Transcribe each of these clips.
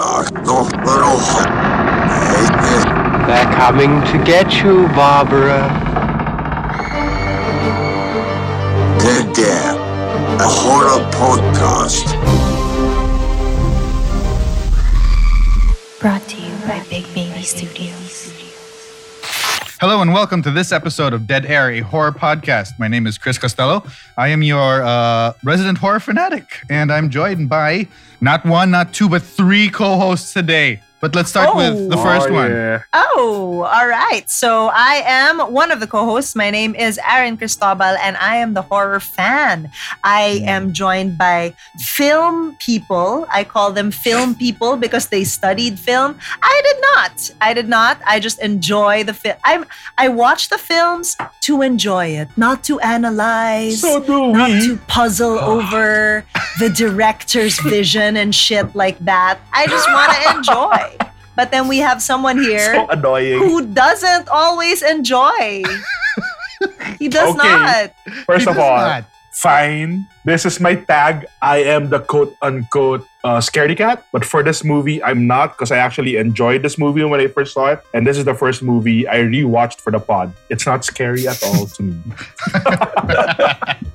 Sarto Rojo. They're coming to get you, Barbara. Dead Air, a horror podcast. Brought to you by Big Baby Studios. Hello and welcome to this episode of Dead Air, a horror podcast. My name is Chris Costello. I am your uh, resident horror fanatic, and I'm joined by not one, not two, but three co-hosts today. But let's start with the Oh, first oh, one. Oh, all right. So I am one of the co-hosts. My name is Aaron Cristobal, and I am the horror fan. I hmm. am joined by film people. I call them film people because they studied film. I did not. I did not. I just enjoy the film. I I watch the films to enjoy it, not to analyze, So do not we. to puzzle over the director's vision and shit like that. I just want to enjoy. But then we have someone here So annoying. who doesn't always enjoy. he does Okay. not. First He of all, not. fine. This is my tag. I am the quote unquote uh, scaredy cat. But for this movie, I'm not because I actually enjoyed this movie when I first saw it. And this is the first movie I rewatched for the pod. It's not scary at all to me.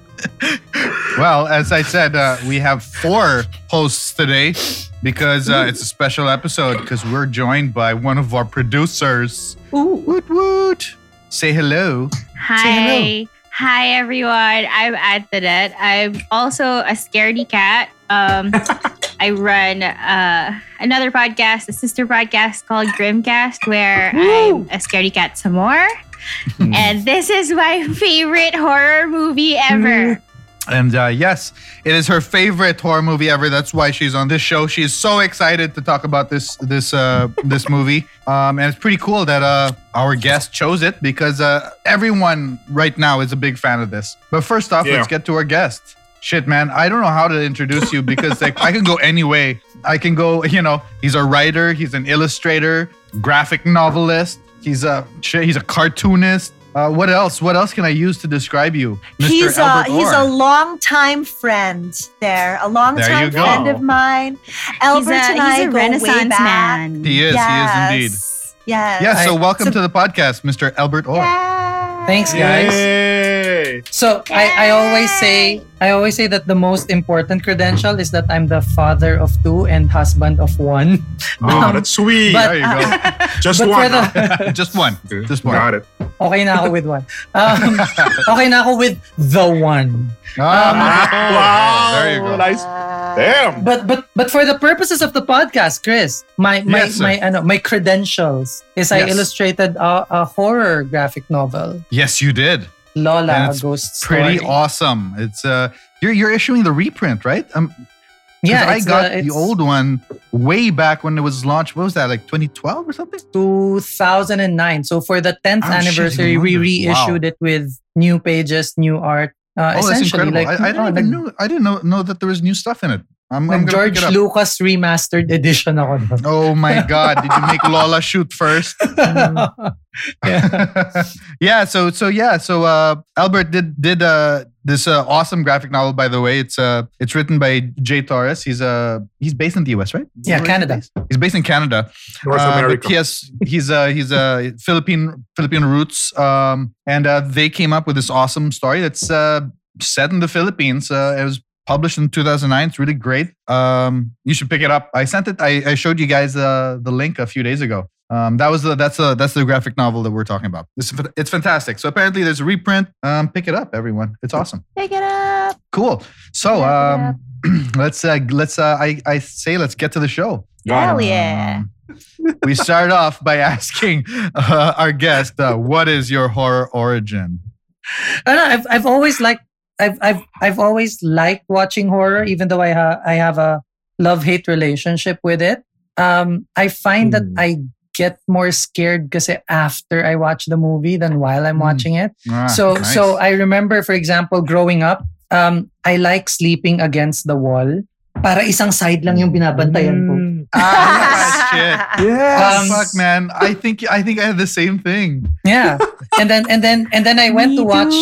well, as I said, uh, we have four hosts today because uh, it's a special episode because we're joined by one of our producers. Ooh. Woot woot! Say hello. Hi. Hi everyone. I'm Antoinette. I'm also a scaredy cat. Um, I run uh, another podcast, a sister podcast called Grimcast, where I'm a scaredy cat some more. And this is my favorite horror movie ever. And uh, yes, it is her favorite horror movie ever. That's why she's on this show. She is so excited to talk about this this uh, this movie. Um, and it's pretty cool that uh, our guest chose it because uh, everyone right now is a big fan of this. But first off, Yeah. let's get to our guest. Shit, man, I don't know how to introduce you because like I can go any way. I can go, you know, he's a writer, he's an illustrator, graphic novelist, he's a he's a cartoonist. Uh, what else? What else can I use to describe you, Mr. He's a Elbert he's Or? a longtime friend there, a longtime you go. friend of mine. Elbert he's a, and I he's a go way back. man. He is. He is indeed. Yes. Yes. Yeah, so I- welcome so- to the podcast, Mr. Elbert Or. Yay. Thanks, guys. Yay! So I, I always say I always say that the most important credential is that I'm the father of two and husband of one. Oh, that's sweet. But- There you go. Just but one. the Just one. Just one. Got it. okay na ako with one. Um, okay na ako with the one. Ah, wow. There you go. Nice. Damn. But but but for the purposes of the podcast, Chris, my my Yes, my ano, my credentials is I illustrated a, a horror graphic novel, Yes, you did. Lola, it's ghost Pretty story. awesome. It's uh, you're you're issuing the reprint, right? Um, Yeah, I got the, it's old one way back when it was launched. What was that? Like 2012 or something? 2009. So for the 10th Oh, anniversary, we reissued it with new pages, new art. Uh, Oh, that's incredible. like I, I didn't oh, even nag- know. I didn't know, know that there was new stuff in it. I'm, I'm nag gonna pick George it up. Lucas remastered edition ako nun. Oh my God! Did you make Lola shoot first? yeah. yeah so so yeah so uh albert did did uh this uh, awesome graphic novel by the way it's uh it's written by jay torres he's uh he's based in the us right Yeah, Where is he Canada. based? he's based in canada North Uh, America. but he has he's uh he's uh philippine philippine roots um and uh they came up with this awesome story that's uh set in the philippines uh it was published in 2009 it's really great um you should pick it up i sent it i, I showed you guys uh the link a few days ago um, that was the that's the that's the graphic novel that we're talking about. It's it's fantastic. So apparently there's a reprint. Um, pick it up, everyone. It's awesome. Pick it up. Cool. So Pick um, let's uh, let's uh, I I say let's get to the show. Hell yeah. We start off by asking uh, our guest, uh, "What is your horror origin?" I know, I've I've always liked I've I've I've always liked watching horror, even though I ha- I have a love hate relationship with it. Um, I find that Mm. I get more scared because after I watch the movie than while I'm Mm. watching it. Ah, so nice. so I remember, for example, growing up, um, I like sleeping against the wall. Para isang side lang yung binabantayan ko. Mm. ah, shit. Yes. Um, Fuck, man. I think I think I had the same thing. Yeah. and then and then and then I went to watch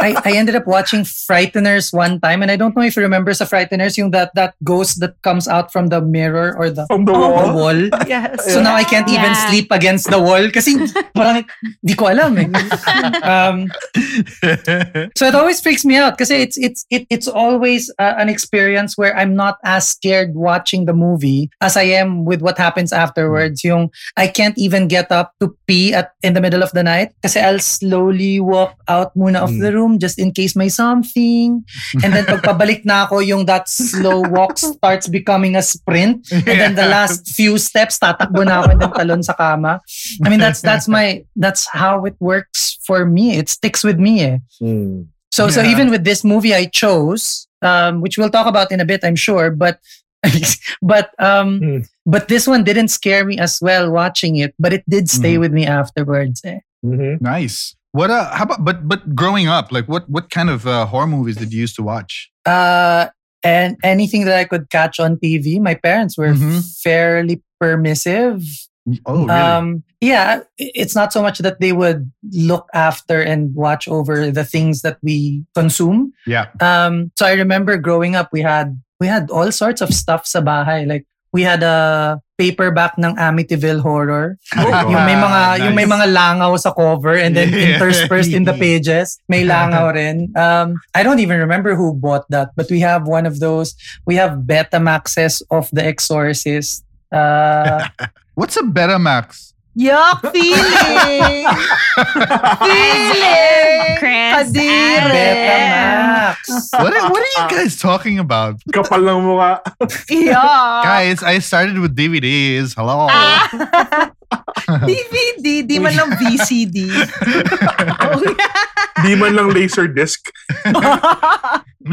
I, I ended up watching Frighteners one time, and I don't know if you remember sa Frighteners yung that that ghost that comes out from the mirror or the, From the the wall. wall. Yes. So now I can't even sleep against the wall kasi parang di ko alam eh. Um, so it always freaks me out because it's it's it, it's always uh, an experience where I'm not as scared watching the movie as I am with what happens afterwards. Yung I can't even get up to pee at in the middle of the night because I'll slowly walk out muna of the room just in case may something. And then pagpabalik na ako, yung that slow walk starts becoming a sprint. And then the last few steps, tatakbo na ako and then talon sa kama. I mean, that's that's my that's how it works for me. It sticks with me. Eh. Mm. So so Yeah. even with this movie I chose, um, which we'll talk about in a bit, I'm sure, but but um Hmm. but this one didn't scare me as well watching it, but it did stay Mhm. with me afterwards. Eh. Mhm. nice. What uh how about but but growing up, like what what kind of uh, horror movies did you used to watch? Uh and anything that I could catch on TV, my parents were Mhm. fairly permissive. Oh, really? Um, yeah, it's not so much that they would look after and watch over the things that we consume. yeah. Um, so I remember growing up, we had we had all sorts of stuff sa bahay. Like we had a paperback ng Amityville Horror. Oh, yung may mga Ah, yung may nice. mga langaw sa cover and then interspersed in the pages may langaw rin um I don't even remember who bought that but we have one of those we have Betamaxes of The Exorcist uh What's a Betamax? Yuck feeling! feeling! Chris, Kadire! Betamax What are, what are you guys talking about? Kapal ng mukha. Yuck! Guys, I started with DVDs. Hello. Ah. DVD, di man lang VCD. Di man lang laser disc.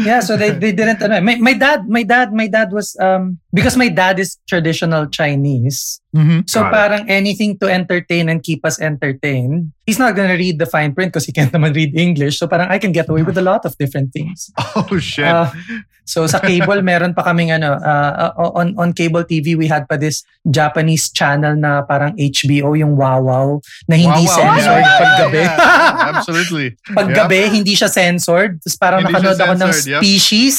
yeah so they, they didn't ano, my, my dad my dad my dad was um because my dad is traditional Chinese Mhm. so Got it. parang anything to entertain and keep us entertained he's not gonna read the fine print because he can't naman read English so parang I can get away with a lot of different things Oh shit. Uh, so sa cable meron pa kaming ano uh, uh, on on cable TV we had pa this Japanese channel na parang HBO yung Wow Wow na hindi Wow, wow. censored Yeah, pag yeah, gabi yeah. Absolutely. pag Yeah. gabi hindi siya censored tapos parang Hindi nakanood ako ng yep. species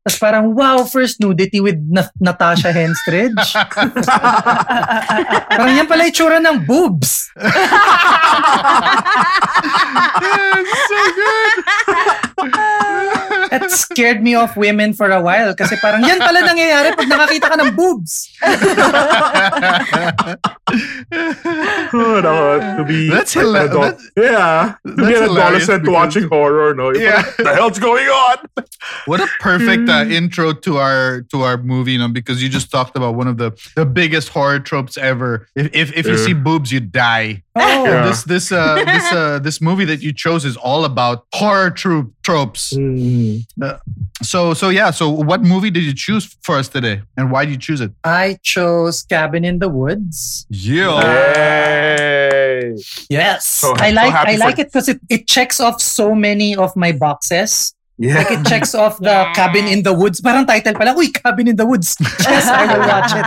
tapos parang wow first nudity with Na- Natasha Henstridge parang yan pala itsura ng boobs so good. that scared me off women for a while kasi parang yan pala nangyayari pag nakakita ka ng boobs Oh, no, to be That's an hila- adult- that's- yeah. To be that's an hilarious adolescent watching horror, no? You're Yeah. like, What the hell's going on? What a perfect uh, intro to our to our movie, you know, because you just talked about one of the the biggest horror tropes ever. If if, if you Yeah. see boobs, you die. Oh Yeah. This this uh this uh this movie that you chose is all about horror trope tropes. Mm. So so yeah. So what movie did you choose for us today, and why did you choose it? I chose Cabin in the Woods Yeah. Yay. yes So- I like happy I for- like it because it, it checks off so many of my boxes Yeah. Like it checks off the Yeah. cabin in the woods. Parang title pala, uy, cabin in the woods. Yes, I will watch it.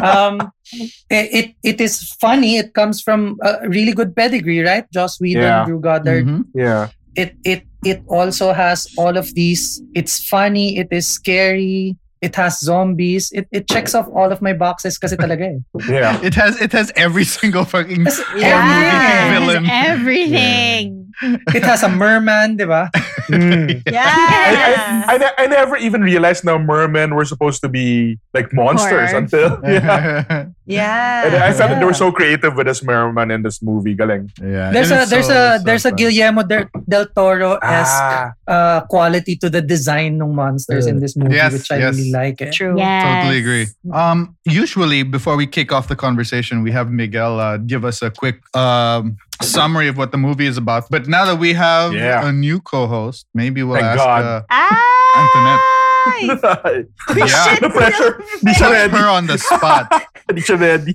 Um, it, it it is funny. It comes from a really good pedigree, right? Joss Whedon, Yeah. Drew Goddard. Mhm. yeah. It it it also has all of these. It's funny. It is scary. It has zombies. It it checks off all of my boxes kasi talaga eh. Yeah. It has it has every single fucking Kasi horror movie everything. villain. everything. It has a merman, di ba? Mm. Yeah. I, I, I, I never even realized now mermen were supposed to be like monsters Horror. until yeah. yeah. And I thought that they were so creative with this merman in this movie. Galing. yeah. There's it a there's so- a so there's a. Guillermo del, del Toro esque Ah, uh, quality to the design ng monsters in this movie, Yes, which I yes. really like. Eh. True. Yes. Totally agree. Um, usually, before we kick off the conversation, we have Miguel uh, give us a quick um, summary of what the movie is about. But now that we have Yeah. a new co-host, maybe we'll Thank ask. God. Uh, Antoinette. yeah, the pressure. Di siya put ready. her on the spot. Di siya ready.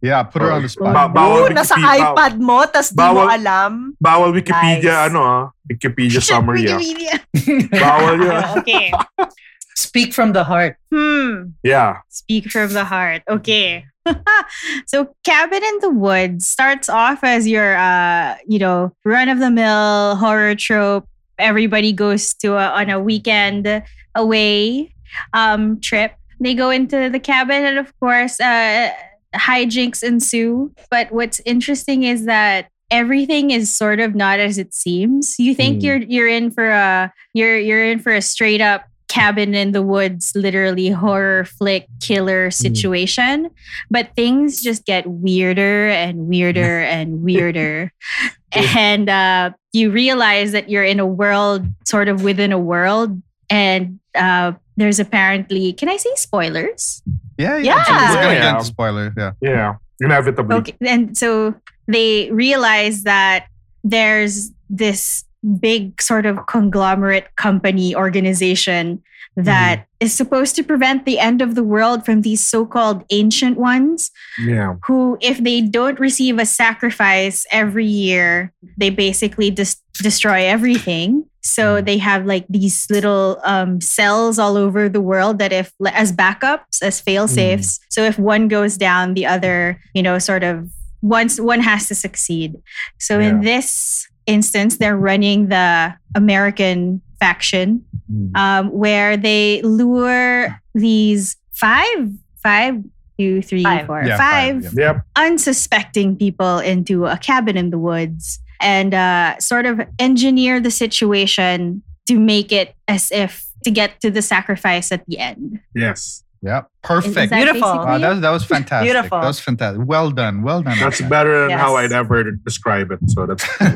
Yeah, put her on the spot. Ba- bawal nasa Wikipedia. iPad mo, tas di mo alam. Bawal Wikipedia, Nice. ano ah. Wikipedia summary ah. Wikipedia. Bawal yun. okay. Speak from the heart. Hmm. Yeah. Speak from the heart. Okay. so Cabin in the Woods starts off as your uh, you know, run of the mill horror trope everybody goes to a, on a weekend away um, trip. They go into the cabin, and of course, uh, hijinks ensue. But what's interesting is that everything is sort of not as it seems. You think Mm. you're you're in for a you're you're in for a straight up cabin in the woods, literally horror flick killer situation. But things just get weirder and weirder and weirder. and uh, you realize that you're in a world sort of within a world. And uh, there's apparently, can I say spoilers? Yeah, Yeah. We're Yeah. spoiler. Yeah. Yeah, inevitably. Okay. And so they realize that there's this big sort of conglomerate company organization that mm-hmm. is supposed to prevent the end of the world from these so-called ancient ones Yeah. who if they don't receive a sacrifice every year they basically just destroy everything. So mm-hmm. they have like these little um, cells all over the world that if as backups as fail safes mm. so if one goes down the other you know sort of once one has to succeed. So in this instance they're running the american faction um, where they lure these five, five, two, three, Five. four, Yeah, five five, yeah. Yep. unsuspecting people into a cabin in the woods and uh, sort of engineer the situation to make it as if to get to the sacrifice at the end. Yes. Yeah. Is- is Perfect. that Beautiful. Wow, that was that was fantastic. Beautiful. That was fantastic. Well done. Well done. That's Arkan. better than how I'd ever describe it. So that's and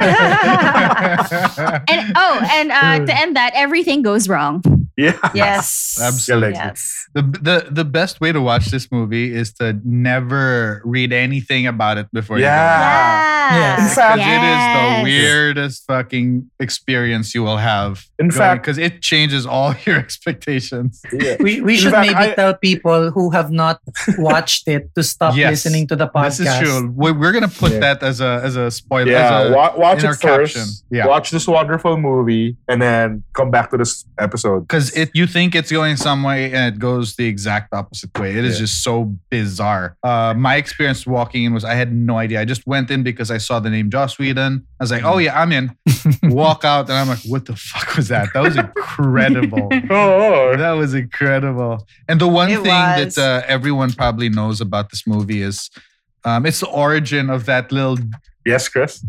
oh, and uh, to end that, everything goes wrong. yeah. Yes. Absolutely. Yes. the, the the best way to watch this movie is to never read anything about it before you go. Yeah. Yeah. In fact, Because it is the Yes. weirdest fucking experience you will have. In fact- because it changes all your expectations. Yeah. We, we In should fact, maybe I- tell people who have not watched it to stop Yes. listening to the podcast. This is true. We- We're gonna put Yeah. that as a as a spoiler. Yeah, as a, wa- watch it first. caption. Yeah. Watch this wonderful movie, and then come back to this episode. because it you think it's going some way and it goes the exact opposite way. It is Yeah. just so bizarre. Uh, my experience walking in was I had no idea. I just went in because I saw the name Joss Whedon. I was like, oh yeah, I'm in. Walk out and I'm like, what the fuck was that? That was incredible. Oh, that was incredible. And the one It thing was. that uh, everyone probably knows about this movie is um, it's the origin of that little. yes, Chris.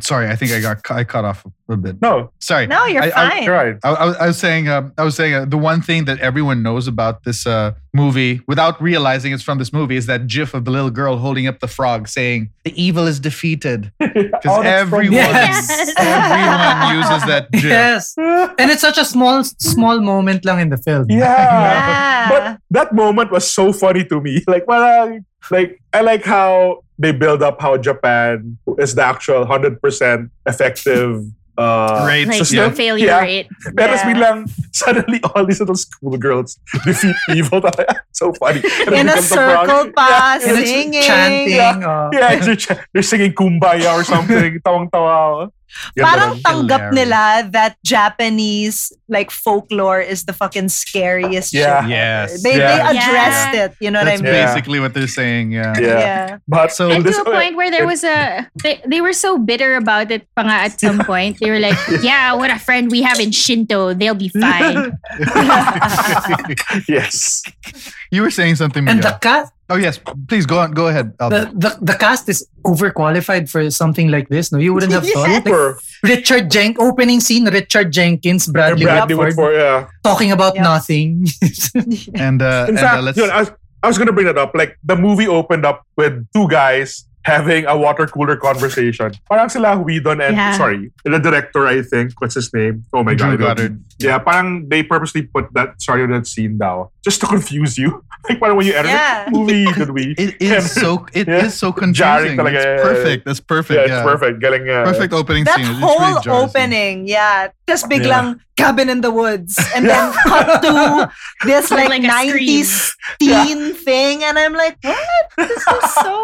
Sorry, I think I got I cut off a bit. No, Sorry. No, you're I- I- fine. you're right. I, I, was- I was saying, uh, I was saying, uh, the one thing that everyone knows about this uh, movie, without realizing it's from this movie, is that GIF of the little girl holding up the frog, saying, "The evil is defeated." Because Oh, that's from- everyone, Yes. everyone uses that GIF. Yes. And it's such a small, small moment lang in the film. Yeah. Yeah. But that moment was so funny to me. Like, parang, like I like how they build up how Japan is the actual 100% effective uh, Great. Like system. no failure Yeah. rate. Pero Yeah. biglang, suddenly all these little schoolgirls defeat evil. so funny. And In a becomes the frog. circle pa, Yeah. Singing. chanting. uh, Yeah, they're, ch- they're singing Kumbaya or something. Tawang-tawa. Ganda Parang tanggap nila that Japanese like folklore is the fucking scariest Yeah. shit. Yes. They, Yeah. they addressed it. You know That's what I mean? Yeah. basically what they're saying. Yeah. Yeah. But So- And this- to a point where there was a, they, they were so bitter about it pa nga at some point. They were like, yeah, what a friend we have in Shinto. They'll be fine. yes. you were saying something. And the cast, oh yes, please go on. Go ahead. the, the, the cast is overqualified for something like this. No, you wouldn't have thought. Like, Richard Jen opening scene, Richard Jenkins, Bradley, Bradley Whitford, Whitford, yeah. talking about Yep. nothing. and uh, In and, fact, uh, let's. yun, I, was, I was gonna bring that up. Like the movie opened up with two guys having a water cooler conversation. Parang sila Whedon and Yeah. sorry, the director I think. What's his name? Oh my Drew god. Goddard. Yeah, parang they purposely put that sorry on that scene down just to confuse you. like parang when you edit Yeah. the movie, could we? It is so. It is Yeah. so Jarring confusing. talaga, It's yeah, yeah, perfect. That's perfect. yeah, Yeah, it's perfect. Getting uh, Perfect opening That scene. It's whole really opening, yeah. Just biglang cabin in the woods. And then cut to this Like like, 90s teen thing. And I'm like, what? This is so.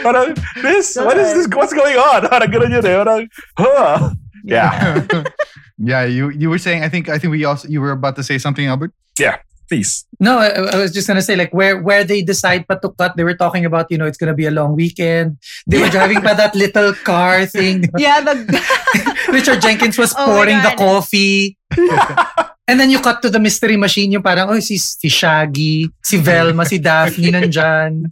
Parang, this, what is this? What's going on? Parang ganun yun. Parang, huh? Yeah, yeah, you you were saying. I think I think we also you were about to say something, Elbert. Yeah please. No, I, I was just gonna say like where where they decide but to cut. They were talking about you know it's gonna be a long weekend. They were driving by that little car thing. Yeah, the, Richard Jenkins was Oh pouring the coffee. And then you cut to the mystery machine, yung parang, oh, si, si Shaggy, si Velma, si Daphne nandyan.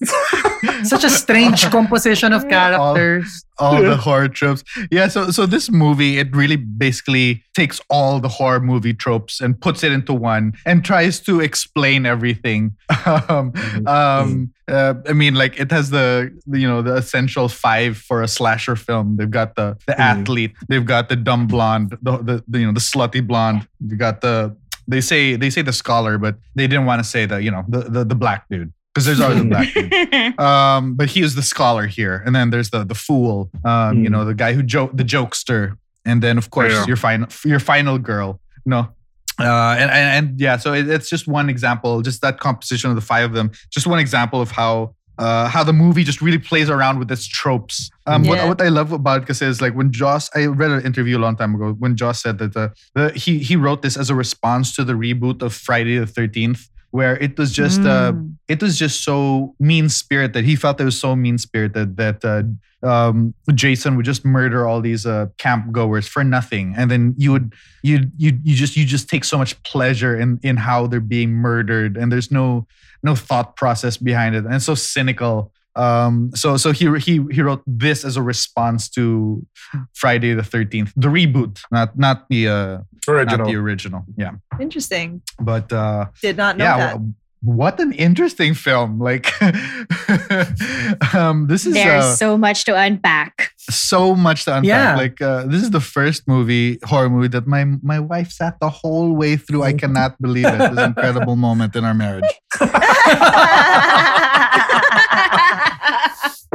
Such a strange composition of characters. all the horror tropes. Yeah, so so this movie it really basically takes all the horror movie tropes and puts it into one and tries to explain everything. Um, um, uh, I mean, like it has the the, you know the essential five for a slasher film. They've got the the athlete, they've got the dumb blonde, the, the, the you know the slutty blonde. You got the they say they say the scholar, but they didn't want to say the you know the the, the black dude because there's always a black dude um, but he is the scholar here, and then there's the the fool, um, you know, the guy who joke, the jokester, and then of course Yeah. your final your final girl. No, uh, and, and and yeah, so it, it's just one example, just that composition of the five of them, just one example of how. Uh, how the movie just really plays around with its tropes. Um, what, Yeah. what I love about it is like when Joss, I read an interview a long time ago when Joss said that the, the he he wrote this as a response to the reboot of Friday the Thirteenth, where it was just uh, Mm. it was just so mean spirited. He felt it was so mean spirited that uh, um, Jason would just murder all these uh, camp goers for nothing, and then you would you you you just you just take so much pleasure in in how they're being murdered, and there's no no thought process behind it, and so cynical. Um, so so he he he wrote this as a response to Friday the Thirteenth, the reboot, not not the uh, not the original. Yeah, Interesting. but. uh Did not know yeah that. w- what an interesting film like um this is There's uh, so much to unpack. so much to unpack Yeah. like uh, this is the first movie horror movie that my my wife sat the whole way through i cannot believe it this incredible moment in our marriage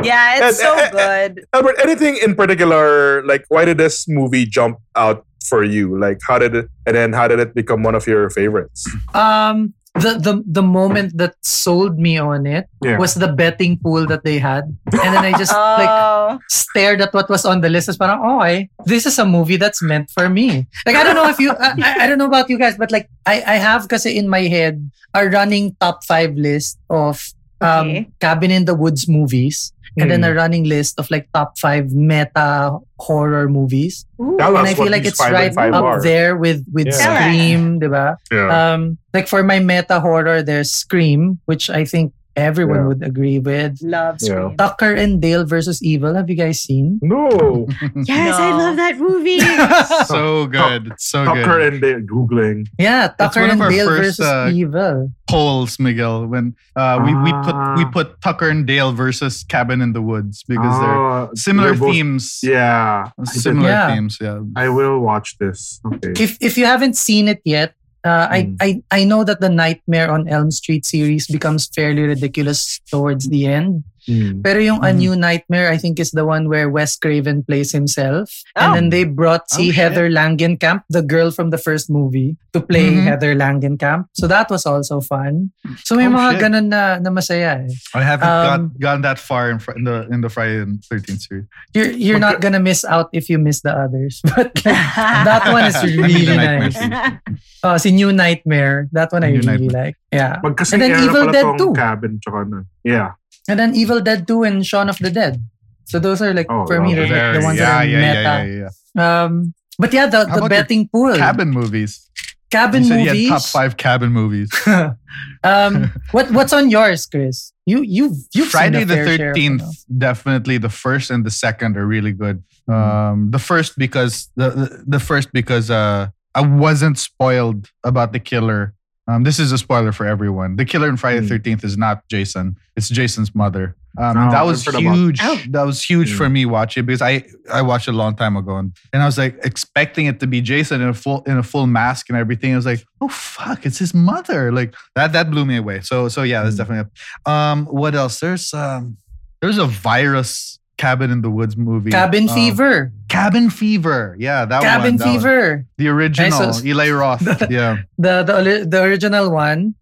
yeah, it's And- so and- good. Albert, anything in particular, like why did this movie jump out for you? Like how did it, and then how did it become one of your favorites? Um, the, the the moment that sold me on it Yeah. was the betting pool that they had. And then I just like Oh, stared at what was on the list. As parang, oh, okay, this is a movie that's meant for me. Like, I don't know if you, I, I- I don't know about you guys, but like, I, I have because in my head a running top five list of um, Okay. Cabin in the Woods movies. And then Hmm. a running list of like top five meta horror movies. Tell and I feel like it's right up are. there with with Yeah. Scream, diba? Yeah. Um, like for my meta horror, there's Scream, which I think everyone Yeah. would agree with. love Yeah. Tucker and Dale versus Evil. Have you guys seen? no. Yes, I love that movie. so good it's so Tucker good and Dale googling. Yeah, Tucker one of and Dale first, versus uh, Evil. polls miguel when uh we, we put we Ah. put tucker and dale versus cabin in the woods because they're Ah, similar they're both- themes Yeah. Similar Yeah. themes yeah I will watch this. Okay. If if you haven't seen it yet, uh, Mm. I, I I know that the Nightmare on Elm Street series becomes fairly ridiculous towards the end. Hmm. Pero yung A Mhm. New Nightmare, I think, is the one where Wes Craven plays himself. And Oh. then they brought Oh, si shit. Heather Langenkamp, the girl from the first movie, to play Mhm. Heather Langenkamp. So that was also fun. So may Oh, mga shit. ganun na, na masaya eh. i haven't Um, got gotten that far in, fr- in the in the friday the 13th series You're you're not gonna miss out if you miss the others. But that one is really nice. series. Oh, si New Nightmare. That one I New really Nightmare. like. Yeah. Magkasing And then era Evil pala Dead tong 2. Cabin tsaka na. Yeah. And then Evil Dead 2 and Shaun of the Dead. So those are like Oh, for me wow. they're like Very- the ones yeah, that are yeah, meta. yeah. Um, but yeah, the, How the betting pool, cabin movies cabin you you movies. had top five cabin movies um, what what's on yours, Chris? You you've you've Friday seen the a fair share of them, Thirteenth, definitely the first and the second are really good. Mm-hmm. Um, the first because the, the the first because uh I wasn't spoiled about the killer. Um, this is a spoiler for everyone. The killer in Friday the Mm. Thirteenth is not Jason. It's Jason's mother. Um, Oh, that I've was huge. Oh. That was huge for me watching because I I watched it a long time ago and, and I was like expecting it to be Jason in a full in a full mask and everything. I was like, oh fuck, it's his mother. Like that that blew me away. So so yeah, that's Mm. definitely. Um, what else? There's um there's a virus cabin in the woods movie. Cabin Um, Fever. Cabin Fever. Yeah, that Cabin one. one. Fever. The original. Eli Roth. yeah. The the the original one.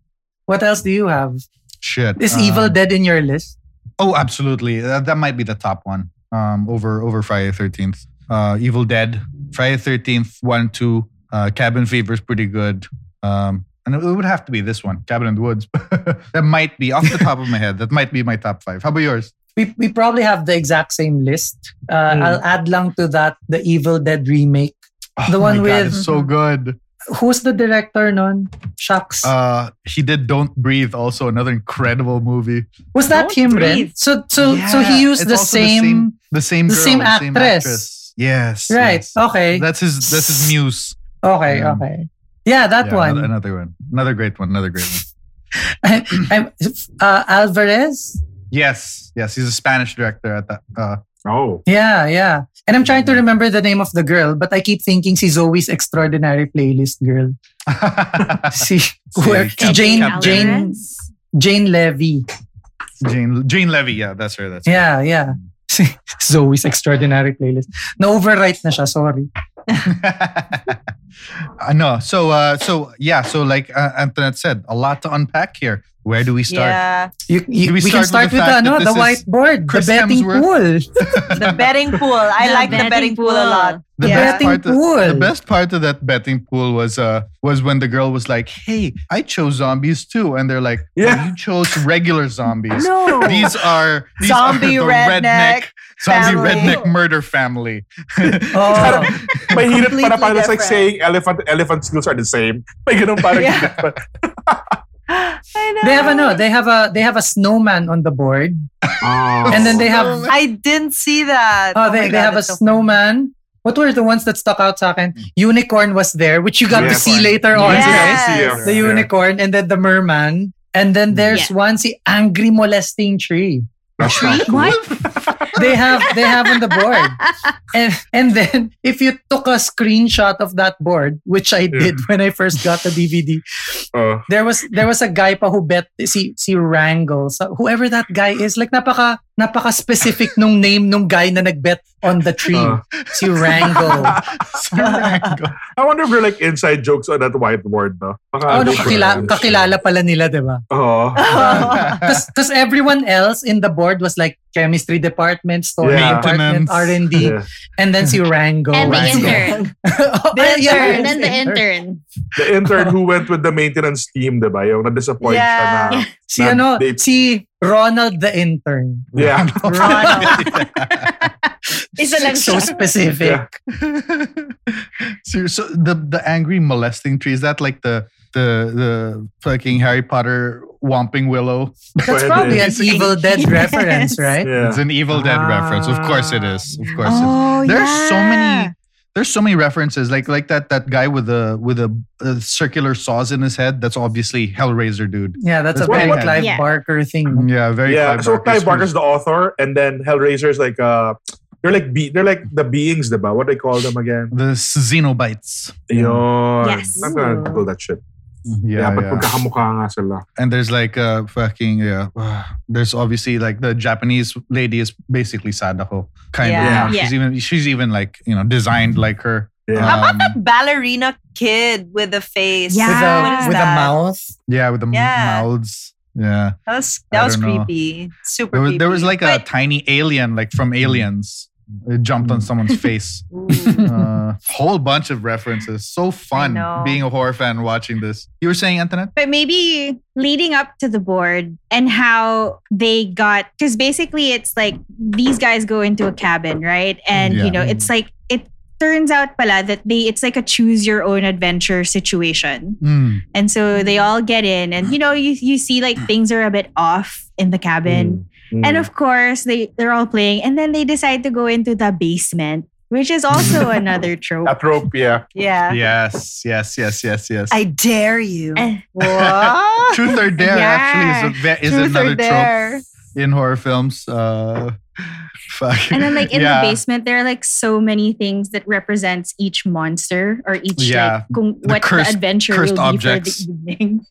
What else do you have? Shit. Is Um, Evil Dead in your list? Oh, absolutely. That, that might be the top one. Um, over over Friday Thirteenth. Uh, Evil Dead, Friday Thirteenth, one, two. Uh, Cabin Fever is pretty good. Um, and it would have to be this one, Cabin in the Woods. that might be off the top of my head. That might be my top five. How about yours? We, we probably have the exact same list. Uh, Hmm. I'll add lang to that the Evil Dead remake. The one my God, with- it's so good. Who's the director nun? Shucks. Uh, he did "Don't Breathe," also another incredible movie. Was that Don't him, breathe. Ren? So so so he used the same, the same, the girl, same actress. Yes, right? yes. Okay. That's his. That's his muse. okay. Um, Okay. Yeah, that Yeah, one. Another, another one. Another great one. Another great one. I'm, uh, Alvarez. Yes, yes. He's a Spanish director at that. Uh, Oh. Yeah, yeah. And I'm trying to remember the name of the girl, but I keep thinking she's always extraordinary playlist girl. Si, whoever- Cap- Jane, Captain. Jane, Jane Levy. Jane Jane Levy. Yeah, that's her. That's her. Yeah, yeah. Zoey's extraordinary playlist. Na-overwrite na siya, sorry. I know. So, uh, so yeah. So, like uh, Antoinette said, a lot to unpack here. Where do we start? Yeah. You, you, Do we, we can start start with with, the the, fact the whiteboard, Chris the betting Hemsworth? pool. The betting pool. I The like the betting betting pool a lot. The Yeah. best Betting part, pool. the best part of that betting pool was uh was when the girl was like, "Hey, I chose zombies too," and they're like, Yeah. "Oh, you chose regular zombies. No. These are these Zombie are the redneck zombie family." redneck murder family." Oh. May hirit pa na parang it's like saying elephant elephant skills are the same. May ganun parang Yeah. hirit pa. They have a no, they have a they have a snowman on the board. Oh. And then they have I didn't see that. Oh, oh my they, they God, have a so snowman. What were the ones that stuck out sa akin? Mm. Unicorn was there, which you got to Yes. see later on, Yes. right? Yeah. The unicorn and then the merman. And then there's Yeah. one si angry molesting tree. That's not cool. What? They have they have on the board. And and then if you took a screenshot of that board, which I did when I first got the DVD, Oh. there was there was a guy pa who bet si si Wrangle. So whoever that guy is, like napaka napaka specific nung name nung guy na nagbet on the tree. Uh. si Wrangle. I wonder if there are like inside jokes on that whiteboard, no? Baka Oh, no, hindi ko kakila- kakilala pala nila, di ba? Oo. Because everyone else in the board was like chemistry department, story Yeah. department. R&D, Yeah. and then si Rango. And the Rango. intern. Oh, The yeah, intern. yeah, Then the intern. The intern who went with the maintenance team, di ba? Yung na-disappoint siya na. Yeah. Si na ano, they- si Ronald the intern. Yeah. Isa lang So siya. specific. so, so the the angry molesting tree is that like the the the fucking Harry Potter Whomping Willow? That's probably an Evil Dead reference, right? Yeah. It's an Evil Dead reference. Of course it is. Of course it is. Oh, There's so many there's so many references like like that that guy with the with a, a circular saws in his head that's obviously hellraiser dude Yeah, that's a That's very what- Clive Yeah. Barker thing. yeah very yeah. Clive So Barker. Clive Barker's the author, and then Hellraiser is like uh, they're like be they're like the beings, diba? What do they call them again? the Cenobites Yun. Yes. I'm gonna Google that shit. Yeah, yeah, but yeah. magkakamukha nga sila. and there's like uh fucking yeah there's obviously like the japanese lady is basically sadako kind Yeah. of Yeah. she's even she's even like you know designed like her Yeah. How about Um, that ballerina kid with the face? Yeah. With What a with a mouth. yeah with the m- Yeah. mouths yeah That was that was don't know. creepy. Super there was, creepy. there was like a tiny alien like from aliens it jumped on someone's face uh, whole bunch of references. So fun being a horror fan watching this. You were saying, Antoinette? But maybe leading up to the board and how they got because basically it's like these guys go into a cabin, right? And Yeah. you know, it's like it turns out pala that they it's like a choose your own adventure situation. Mm. And so they all get in and you know, you you see like things are a bit off in the cabin. Mm. And of course, they they're all playing, and then they decide to go into the basement, which is also another trope. That rope, yeah. yeah. Yes, yes, yes, yes, yes. I dare you. Eh, what? Truth or dare Yeah. actually is, a, is Truth another trope in horror films. Uh, fuck. and then like in Yeah. the basement, there are like so many things that represents each monster or each Yeah. like kung, The what cursed- the adventure cursed will objects. be for the evening.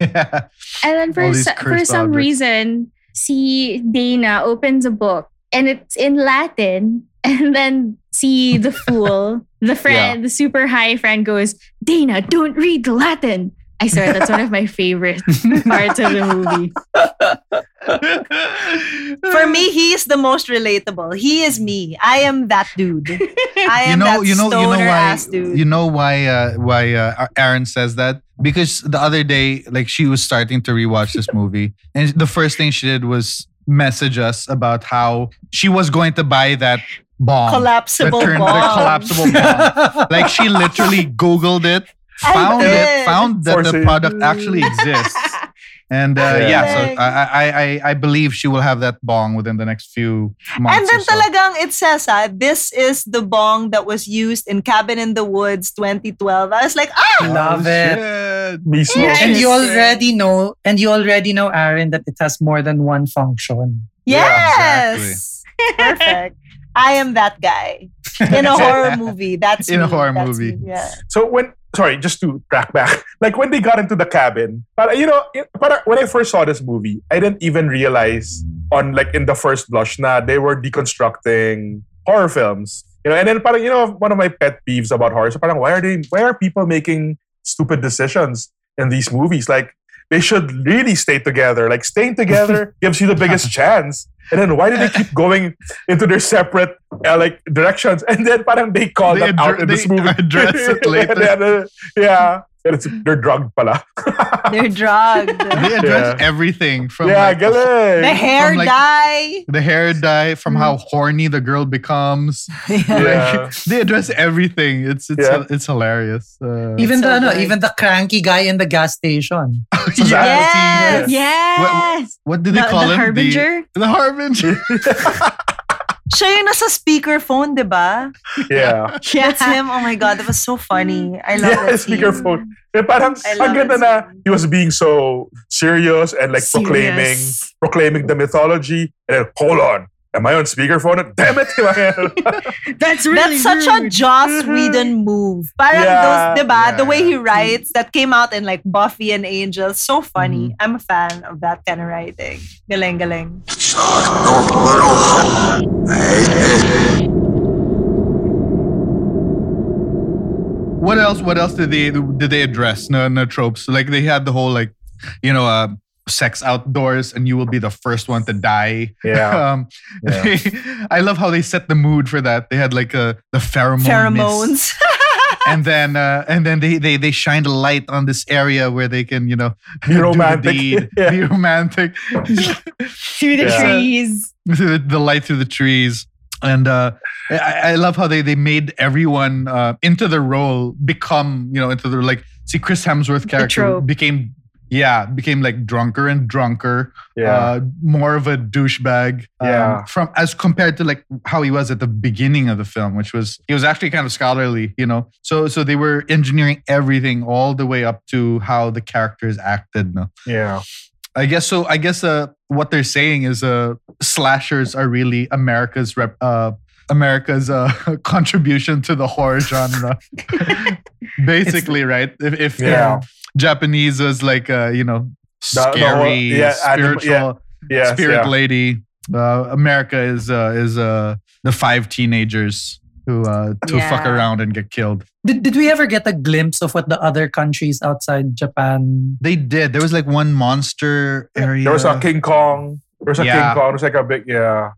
Yeah. And then for so- for some objects. reason, see Dana opens a book and it's in Latin. And then see the fool, the friend, the super high friend goes, Dana, don't read the Latin. I swear that's one of my favorite parts of the movie. For me, he is the most relatable. He is me. I am that dude. I you am know, that you know, you know stoner why? ass dude. You know why? Uh, why uh, Aaron says that? Because the other day, like she was starting to rewatch this movie, and the first thing she did was message us about how she was going to buy that bong. Collapsible the, turn- bong. collapsible bong. like she literally Googled it, I found it, found that the product actually exists. And uh, Yeah. yeah, so I, I, I, I believe she will have that bong within the next few months. And then or so. talagang it says, ah, this is the bong that was used in Cabin in the Woods 2012. I was like, ah! Love Oh, it. shit. Mismo. And you already know, and you already know, Aaron, that it has more than one function. Yes! Perfect. I am that guy. In a horror movie. That's In a horror That's movie. me, Yeah. So when sorry, just to track back, like when they got into the cabin, but you know, but when I first saw this movie, I didn't even realize on like in the first blush na they were deconstructing horror films. You know, and then parang, you know one of my pet peeves about horror, so parang, why are they why are people making stupid decisions in these movies? Like they should really stay together. Like staying together gives you the biggest chance. And then why do they keep going into their separate uh, like directions? And then parang they call They them out addre- in this movie. address it later. Then, uh, yeah. And it's, they're drugged pala. They're drugged. They address Yeah. everything from yeah, like, galing. the hair From, like, dye. the hair dye, from how horny the girl becomes. Yeah. they address everything. It's it's Yeah. it's hilarious. Uh, Even so the ano, good. even the cranky guy in the gas station. Yes. Yes. what did they The, call the him? harbinger. The, the harbinger. Siya yung nasa speakerphone, di ba? yeah. yeah. That's him. Oh my God, that was so funny. I love Yeah, that scene. speakerphone. Eh, parang I ang love ganda na he was being so serious and like proclaiming Serious. proclaiming the mythology. And then, hold on. Am I on speakerphone? Damn it! That's really That's such a rude. Joss Whedon move. Parang Yeah. those, di ba? Yeah. The way he writes that came out in like Buffy and Angel. So funny. Mm-hmm. I'm a fan of that kind of writing. Galing, galing. Sakto little hut. Hey, what else? What else did they did they address? No, no tropes. Like they had the whole like, you know, uh, sex outdoors, and you will be the first one to die. yeah. Um, Yeah. I love how they set the mood for that. They had like uh, the pheromone. Pheromones. and then uh, and then they they they shined a light on this area where they can you know Be do the romantic. deed, Yeah. be romantic Through the Yeah. trees. the, the light through the trees and uh I, I love how they they made everyone uh into the role become you know into the like see chris hemsworth character became yeah became like drunker and drunker Yeah. uh more of a douchebag um, Yeah. from as compared to like how he was at the beginning of the film which was he was actually kind of scholarly you know so so they were engineering everything all the way up to how the characters acted no? yeah. I guess so. I guess uh, what they're saying is uh, slashers are really America's rep, uh, America's uh, contribution to the horror genre. Basically, right? If, if Yeah. Japanese is like uh, you know The- the whole- scary, yeah, spiritual, Yes, spirit yeah. lady. Uh, America is uh, is uh, the five teenagers who uh, to fuck around and get killed. Did, did we ever get a glimpse of what the other countries outside Japan? They did. There was like one monster area. There was a King Kong. There was a Yeah. King Kong. There was like a big yeah.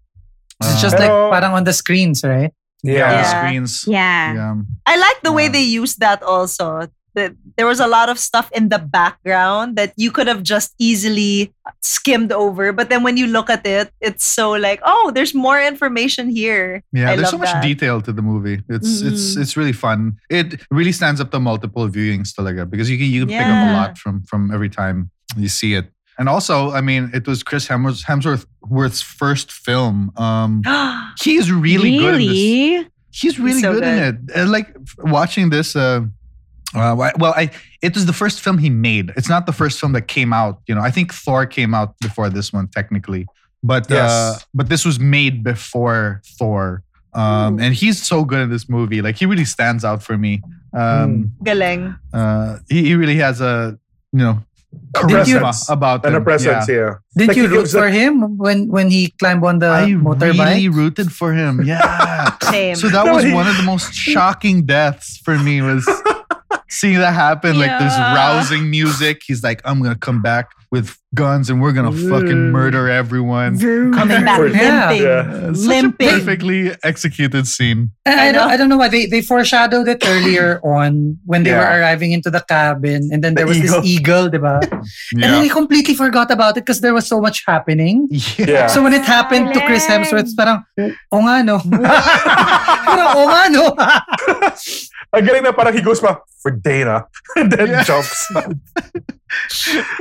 It's Uh, just like Pero- parang on the screens, right? yeah, Yeah. on the screens. Yeah. Yeah. I like the way they use that also. That there was a lot of stuff in the background that you could have just easily skimmed over. But then when you look at it, it's so like, oh, there's more information here. Yeah, I there's so much that. detail to the movie. It's it's Mhm. it's really fun. It really stands up to multiple viewings talaga because you can you can pick up a lot from from every time you see it. And also, I mean, it was Chris Hemsworth, Hemsworth's first film. Um, he's really, good in this. really? He's really so good, in it. Uh, like watching this. Uh, uh, well, I it was the first film he made. It's not the first film that came out. You know, I think Thor came out before this one technically, but uh, but this was made before Thor. Um, and he's so good in this movie. Like he really stands out for me. Um, Galing. uh, he, he really has a you know Did you- charisma about And a him. presence, Yeah. yeah. Didn't Like, you it root for like- him when when he climbed on the I motorbike? really rooted for him. Yeah. Same. So that No, was he- one of the most shocking deaths for me was seeing that happen. Like this rousing music. He's like, I'm gonna come back with guns and we're gonna fucking mm. murder everyone. Coming back limping. Yeah. Such Limping. a perfectly executed scene. And I, I don't, know. I don't know why they, they foreshadowed it earlier on when they were arriving into the cabin and then there The was eagle. this eagle, diba? And then Yeah. they completely forgot about it because there was so much happening. Yeah. So when it happened to Chris Hemsworth, parang, o nga no. parang, o nga no. Ang galing na parang he goes pa for Dana and then Yeah. jumps.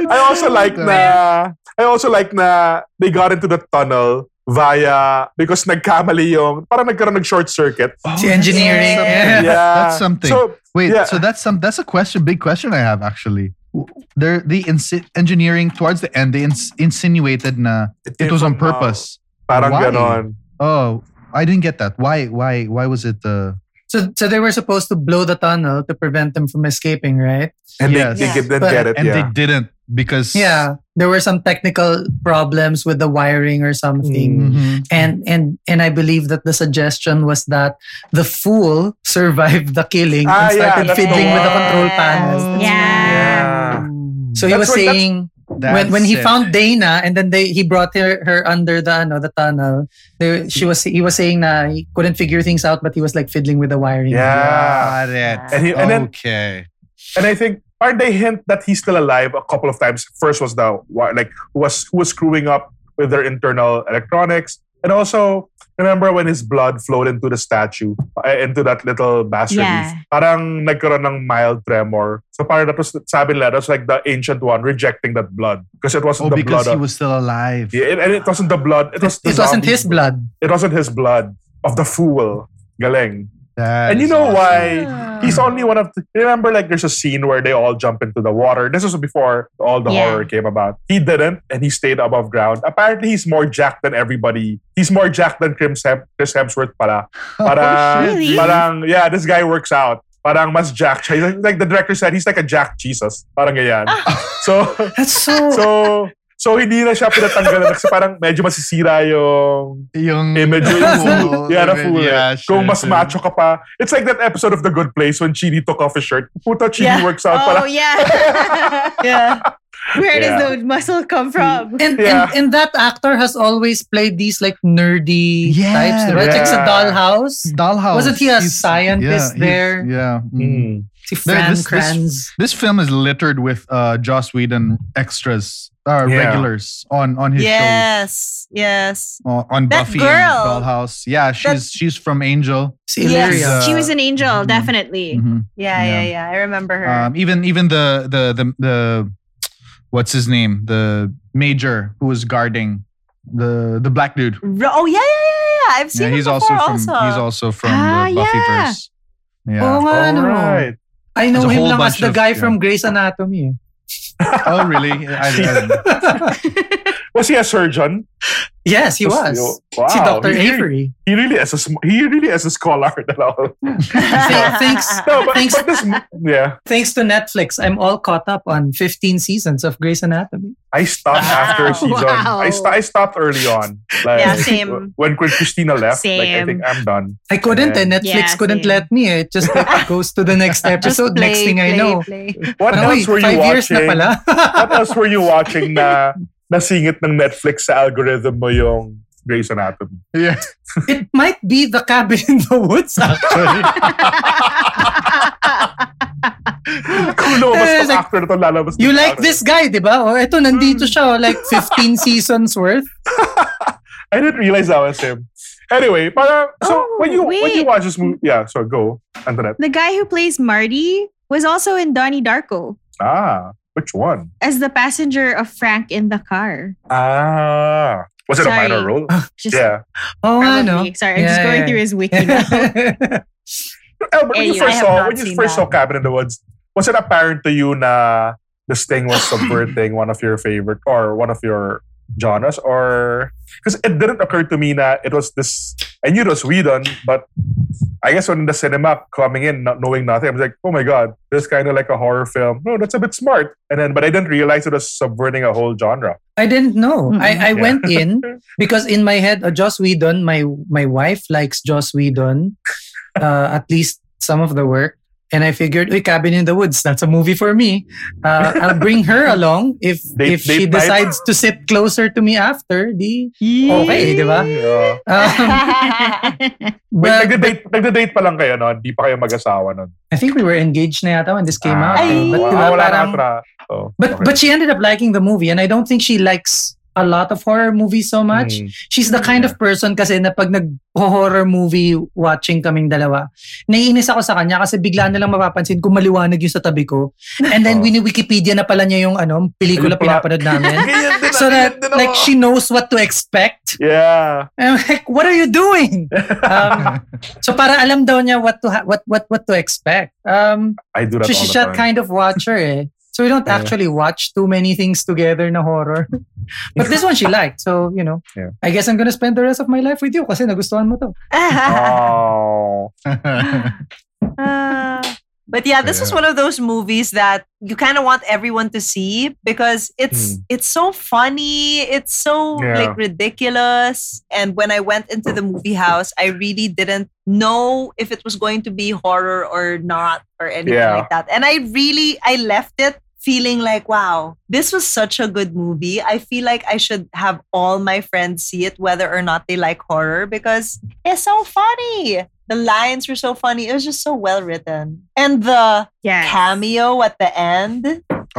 I also like na I also like na they got into the tunnel via because nagkamali yung parang nagkaroon ng short circuit. Si engineering. Yeah. Yeah. That's something. So Wait, Yeah. so that's some that's a question, big question I have actually. There, the insi- engineering towards the end, they ins- insinuated na it came was on from, purpose. Parang Why? ganon. Oh, I didn't get that. Why? Why? Why was it? Uh, So, so they were supposed to blow the tunnel to prevent them from escaping, right? And Yes. they, they didn't But- get it. and yeah. they didn't because Yeah, there were some technical problems with the wiring or something. Mhm. And and and I believe that the suggestion was that the fool survived the killing Ah, and yeah, started that's the fiddling with the control panels. Yeah. yeah. So he That's was what- saying That's when when he it. found Dana and then they he brought her her under the ano, the tunnel. They, she was he was saying that he couldn't figure things out, but he was like fiddling with the wiring. Yeah. Got it. And he- and then- okay. And I think aren't they hint that he's still alive a couple of times. First was the wa- like who was who was screwing up with their internal electronics, and also remember when his blood flowed into the statue, uh, into that little bas relief. Yeah. Parang nagkaroon ng mild tremor. So parang that was sabi nila, that was like the ancient one rejecting that blood because it Oh, wasn't the because blood. he of- was still alive. Yeah, and it wasn't the blood. It was the It wasn't zombie's his blood. It wasn't his blood of the fool. Galing. That and you know awesome. why? He's only one of. The, remember, like there's a scene where they all jump into the water. This was before all the Yeah. horror came about. He didn't, and he stayed above ground. Apparently, he's more jacked than everybody. He's more jacked than Chris, Hem- Chris Hemsworth pala. Parang, Really? parang, yeah, this guy works out. Parang mas jacked siya. Like, like the director said, he's like a Jack Jesus. Parang ganyan. so, That's so. so, so hindi na siya pinatanggalan kasi parang medyo masisira yung Yung image yung fool. Yeah, image. fool. Yeah, eh. Kung sure, mas sure. macho ka pa. It's like that episode of The Good Place when Chidi took off his shirt. Puta, Chidi Yeah. works out Oh pala. yeah. Yeah. Where Yeah. does the muscle come from? And, Yeah. and and that actor has always played these like nerdy Yeah, types. Right? Like sa yeah. Dollhouse. Dollhouse. Wasn't he a He's- scientist yeah, there? Yeah. mm. Mm. Si Fran this- this- Kranz. This film is littered with uh, Joss Whedon extras, uh, Yeah. regulars on on his shows. Yes. Yes. Uh, on That Buffy girl. and Dollhouse. Yeah, she's she's from Angel. Si Yes. Illyria. Uh, she was an angel, mhm. definitely. Mhm. Yeah, Yeah. yeah, yeah. I remember her. Um, even even the the the the what's his name? The major who was guarding the the black dude. Ro- oh yeah, yeah, yeah, yeah. I've seen Yeah, him he's also from also. he's also from Ah, the. Buffyverse. Yeah. Oh, nga, ano. Alright. I know him whole lang as bunch the of- guy yeah. from Grey's Anatomy. Oh, really? I, I, Was he a surgeon? yes, he Was- was. Wow. Si Dr. He really, Avery. he really is a he really is a scholar. and all. Thanks, no, but, Thanks. but this yeah. thanks to Netflix, I'm all caught up on 15 seasons of Grey's Anatomy. I stopped after season. Wow. I, st- I stopped early on. Like, Yeah, same. When when Cristina left, like I think I'm done. I couldn't, Yeah. and Netflix Yeah, couldn't same. let me. Eh. It just like, goes to the next episode. play, next thing I know. play. What else "Uy, were you five years na watching? pala. What else were you watching na nasingit ng Netflix sa algorithm mo yung Grey's Anatomy? yeah. it might be the cabin in the woods, actually. Kung lumabas tong like, actor na to, lalabas you like this guy, di ba? Oh, eto, nandito siya. oh, Like 15 seasons worth. I didn't realize that was him. Anyway, para, so Oh, when you when you wait. watch this movie, yeah, so go, Antoinette. the guy who plays Marty was also in Donnie Darko Ah, which one? as the passenger of Frank in the car. Ah, was it a minor role? Just yeah. Oh, probably. ano. Sorry, I'm just going through his wiki now. Albert, when you Anyway, first saw when you first that. saw Cabin in the Woods, was it apparent to you na this thing was subverting one of your favorite or one of your genres, or because it didn't occur to me that it was this. I knew it was Whedon, but I guess when in the cinema coming in, not knowing nothing, I was like, oh my god, this kind of like a horror film. No, that's a bit smart. And then, but I didn't realize it was subverting a whole genre. I didn't know. I, I Yeah. went in because in my head, uh, Joss Whedon, my my wife likes Joss Whedon, uh, at least some of the work. And I figured, "Uy, Cabin in the Woods, that's a movie for me. Uh, I'll bring her along if Date- if she date night? decides to sit closer to me after. Di okay, di ba? Yeah. Um, Wait, but, nagda-date, nagda-date pa lang kayo noon. Hindi pa kayo mag-asawa noon. I think we were engaged na yata when this came out. Ah, eh. But, wala- di ba, wala na atra. Oh, but okay. but she ended up liking the movie, and I don't think she likes a lot of horror movies so much. Mm. She's the kind of person kasi na pag nag-horror movie watching kaming dalawa, naiinis ako sa kanya kasi bigla na lang mapapansin kung maliwanag yung sa tabi ko. And then Oh. wini-Wikipedia na pala niya yung ano, pelikula pinapanood namin. So that like she knows what to expect. Yeah. And I'm like, what are you doing? Um, so para alam daw niya what to ha- what what what to expect. Um, I do that so she's that kind of watcher eh. So we don't Yeah. actually watch too many things together na horror. But this one she liked. So, you know, Yeah. I guess I'm gonna spend the rest of my life with you kasi nagustuhan mo to. Oh. Uh, but yeah, this is Yeah. one of those movies that you kind of want everyone to see because it's Hmm. it's so funny, it's so Yeah. like ridiculous. And when I went into the movie house, I really didn't know if it was going to be horror or not or anything Yeah. like that. And I really I left it feeling like wow, this was such a good movie. I feel like I should have all my friends see it whether or not they like horror because it's so funny. The lines were so funny. It was just so well written. And the yeah. cameo at the end,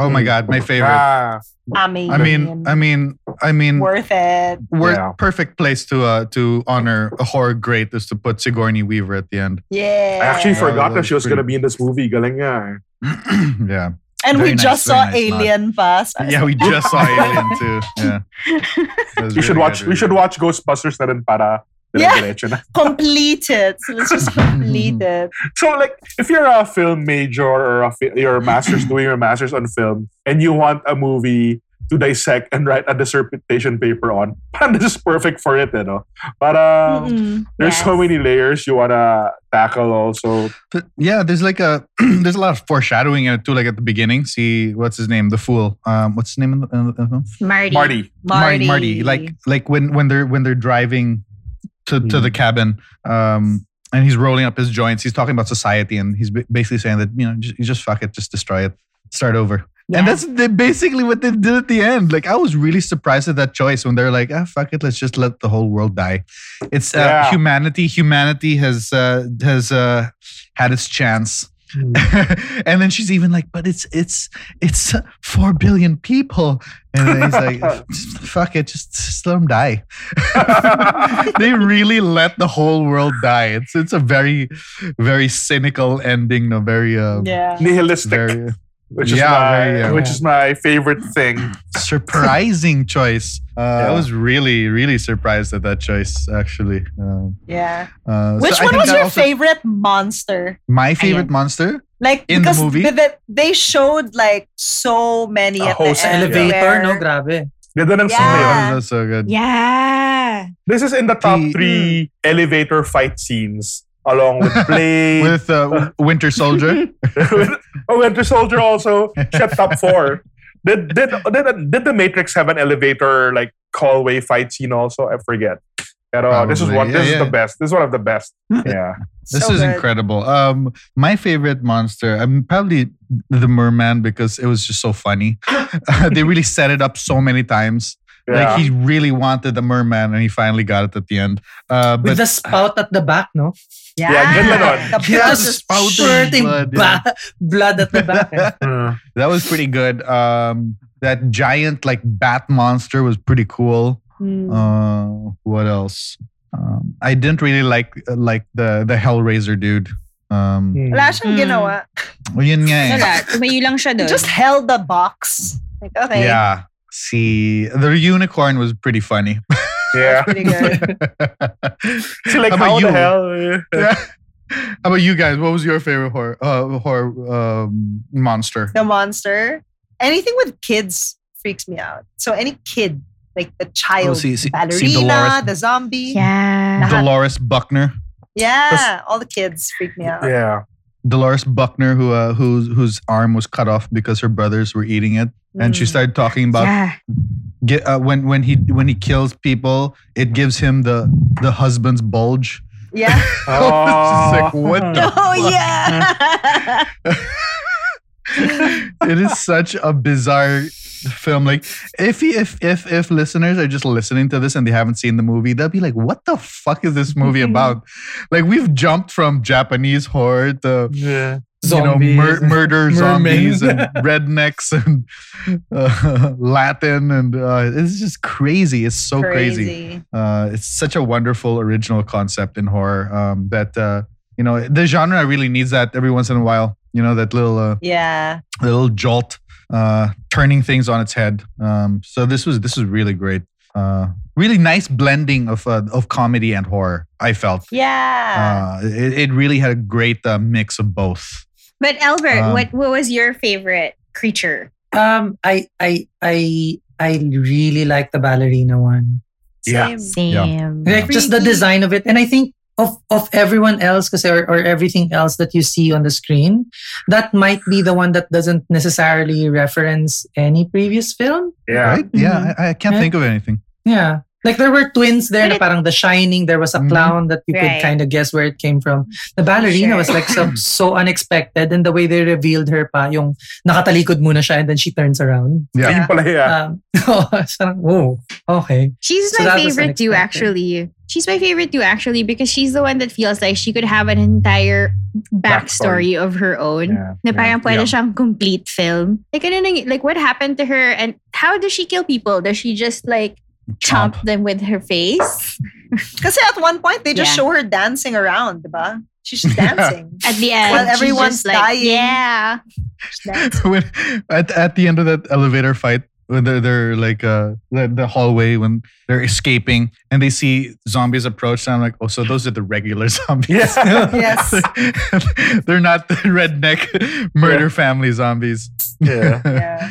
oh my god, my favorite. Ah, I mean, I mean, I mean, I mean, worth it. we're Yeah. perfect place to uh to honor a horror great is to put Sigourney Weaver at the end. Yeah. I actually Yeah, forgot that that she was was gonna be in this movie. Galing eh. yeah. And very we nice, just very saw nice nod. Alien Pass. Yeah, we just saw Alien too. Yeah. That was We should watch. good, We should good. watch Ghostbusters na rin para. Yeah. diretso complete it. So let's just complete it. So, like, if you're a film major or a fi- your master's doing your master's on film, and you want a movie to dissect and write a dissertation paper on, parang this is perfect for it, you know. But um, Mm-mm. there's so many layers you wanna tackle. Also, But yeah, there's like a there's a lot of foreshadowing in it too. Like at the beginning, see what's his name, the fool. Um, what's his name in the, in the film? Marty. Marty. Marty. Marty. Like like when when they're when they're driving to to the cabin, um, and he's rolling up his joints. He's talking about society, and he's basically saying that you know just, just fuck it, just destroy it, start over. And that's basically what they did at the end. Like I was really surprised at that choice when they're like, "Ah, fuck it, let's just let the whole world die." It's uh, Yeah. humanity. Humanity has uh, has uh, had its chance. and then she's even like, but it's it's it's uh, four billion people, and then he's like, "Fuck it, just, just let them die." they really let the whole world die. It's it's a very very cynical ending. No, very uh, Yeah. Nihilistic, very which is Yeah, my very, uh, which is my favorite thing. surprising choice. Uh, I was really really surprised at that choice. Actually, um, Yeah. uh, Which I one was your also- favorite monster? My favorite monster. Like In the because movie? the- the- they showed like so many A at host the. Elevator, where- no? Grabe. Ganda ng Yeah. scene. Oh, that's so good. Yeah. This is in the top The- three elevator fight scenes, along with Blade. With uh, Winter Soldier. with oh, Winter Soldier also kept top four. Did, did did did the Matrix have an elevator like hallway fight scene also? I forget. Pero this is Probably. one. Yeah, This is yeah. the best. This is one of the best. Yeah. This So is good. incredible. Um, my favorite monster, I'm probably the merman because it was just so funny. they really set it up so many times. Yeah. Like he really wanted the merman, and he finally got it at the end. Uh, but With the spout at the back, no? Yeah. Yeah, ganda nun. The Yeah, blood the just- Spurting blood, blood, blood at the back. eh. Uh, that was pretty good. Um, that giant like bat monster was pretty cool. Hmm. Uh, what else? Um, I didn't really like like the the Hellraiser dude. Um. Wala siyang Mm. ginawa. well, yun nga eh. Wala. Tumayo lang siya doon. just held the box. Like, okay. Yeah. See, the unicorn was pretty funny. yeah. Pretty good. So like How about how, you? the hell? Yeah. How about you guys? What was your favorite horror uh, horror um, monster? the monster. Anything with kids freaks me out. So any kid, like the child, Oh, see- see- see Dolores- the zombie. Yeah. Uh-huh. Dolores Buckner. Yeah, all the kids freak me out. Yeah. Dolores Buckner, who uh, whose whose arm was cut off because her brothers were eating it, and she Mm. started talking about yeah. get, uh, when when he when he kills people, it gives him the the husband's bulge, Yeah. It's like, what the Oh yeah. it is such a bizarre film. Like if if if if listeners are just listening to this and they haven't seen the movie, they'll be like, "What the fuck is this movie about?" like we've jumped from Japanese horror to Yeah. You know Zombies, mur- murder zombies and rednecks and uh, Latin and uh, it's just crazy. It's so crazy. Crazy. Uh, it's such a wonderful original concept in horror um, that uh, you know the genre really needs that every once in a while. You know that little uh, Yeah. little jolt, uh, turning things on its head. Um, so this was this was really great. Uh, really nice blending of uh, of comedy and horror. I felt. Yeah. Uh, it, it really had a great uh, mix of both. But Albert, Um, what what was your favorite creature? Um, I I I I really like the ballerina one. Yeah. Same. Like just the design of it, and I think of of everyone else, because or, or everything else that you see on the screen, that might be the one that doesn't necessarily reference any previous film. Yeah. Right? Yeah, I, I can't Yeah. think of anything. Yeah. Like there were twins there, But na it- parang The Shining. There was a Mhm. clown that you Right. could kind of guess where it came from. The ballerina Sure. was like so, so unexpected, and the way they revealed her pa, yung nakatalikod muna siya, and then she turns around. Yeah. Ayun pala, yeah. Um, parang, oh, okay. She's So my favorite too, actually. She's my favorite too, actually, because she's the one that feels like she could have an entire backstory, of her own. Yeah, Na yeah, parang pwede yeah. siyang complete film. Like, ano nang, like, what happened to her and how does she kill people? Does she just like chomp, them with her face Kasi at one point, they just Yeah. show her dancing around, diba? She's just dancing. at the end? While everyone's like, dying. Yeah. When, at at the end of that elevator fight when they're, they're like uh the, the hallway when they're escaping and they see zombies approach and I'm like oh so those are the regular zombies Yeah. Yes. they're not the redneck murder family zombies Yeah. Yeah.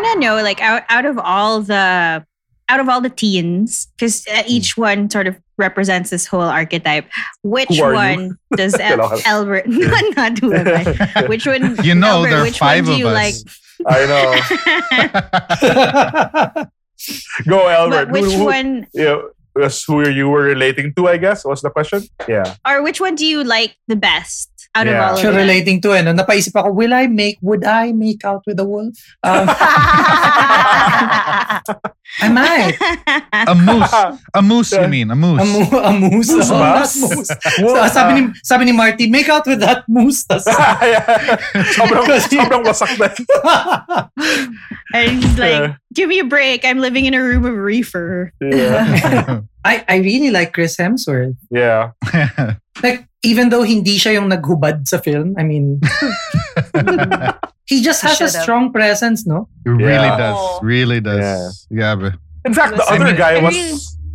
Want to know, like, out, out of all the out of all the teens, because Hmm. each one sort of represents this whole archetype. Which Who are you? one does El- Kailangan. Albert? not, not who am I? Which one? you know Albert, there are which five one do of you us I know. Go, Albert. but which Who- who- one, Yeah, was who you were relating to, I guess, was the question? Yeah. or which one do you like the best out Yeah. of all Siya of them? relating to ano, napaisip ako, will I make, would I make out with a wolf? Um, I might. a moose a moose you mean a moose A, mo- a moose. Moose Oh, ba? that moose. Wolf, So, sabi, ah. ni, sabi ni Marty, make out with that moose. Tas, sobrang, Kasi- sobrang wasak na. and he's like, Yeah. give me a break. I'm living in a room of reefer. Yeah. I, I really like Chris Hemsworth. Yeah. Like, even though hindi siya yung naghubad sa film, I mean, he just has a strong presence, no? It really Yeah. does really does yeah, but In fact, the other guy I was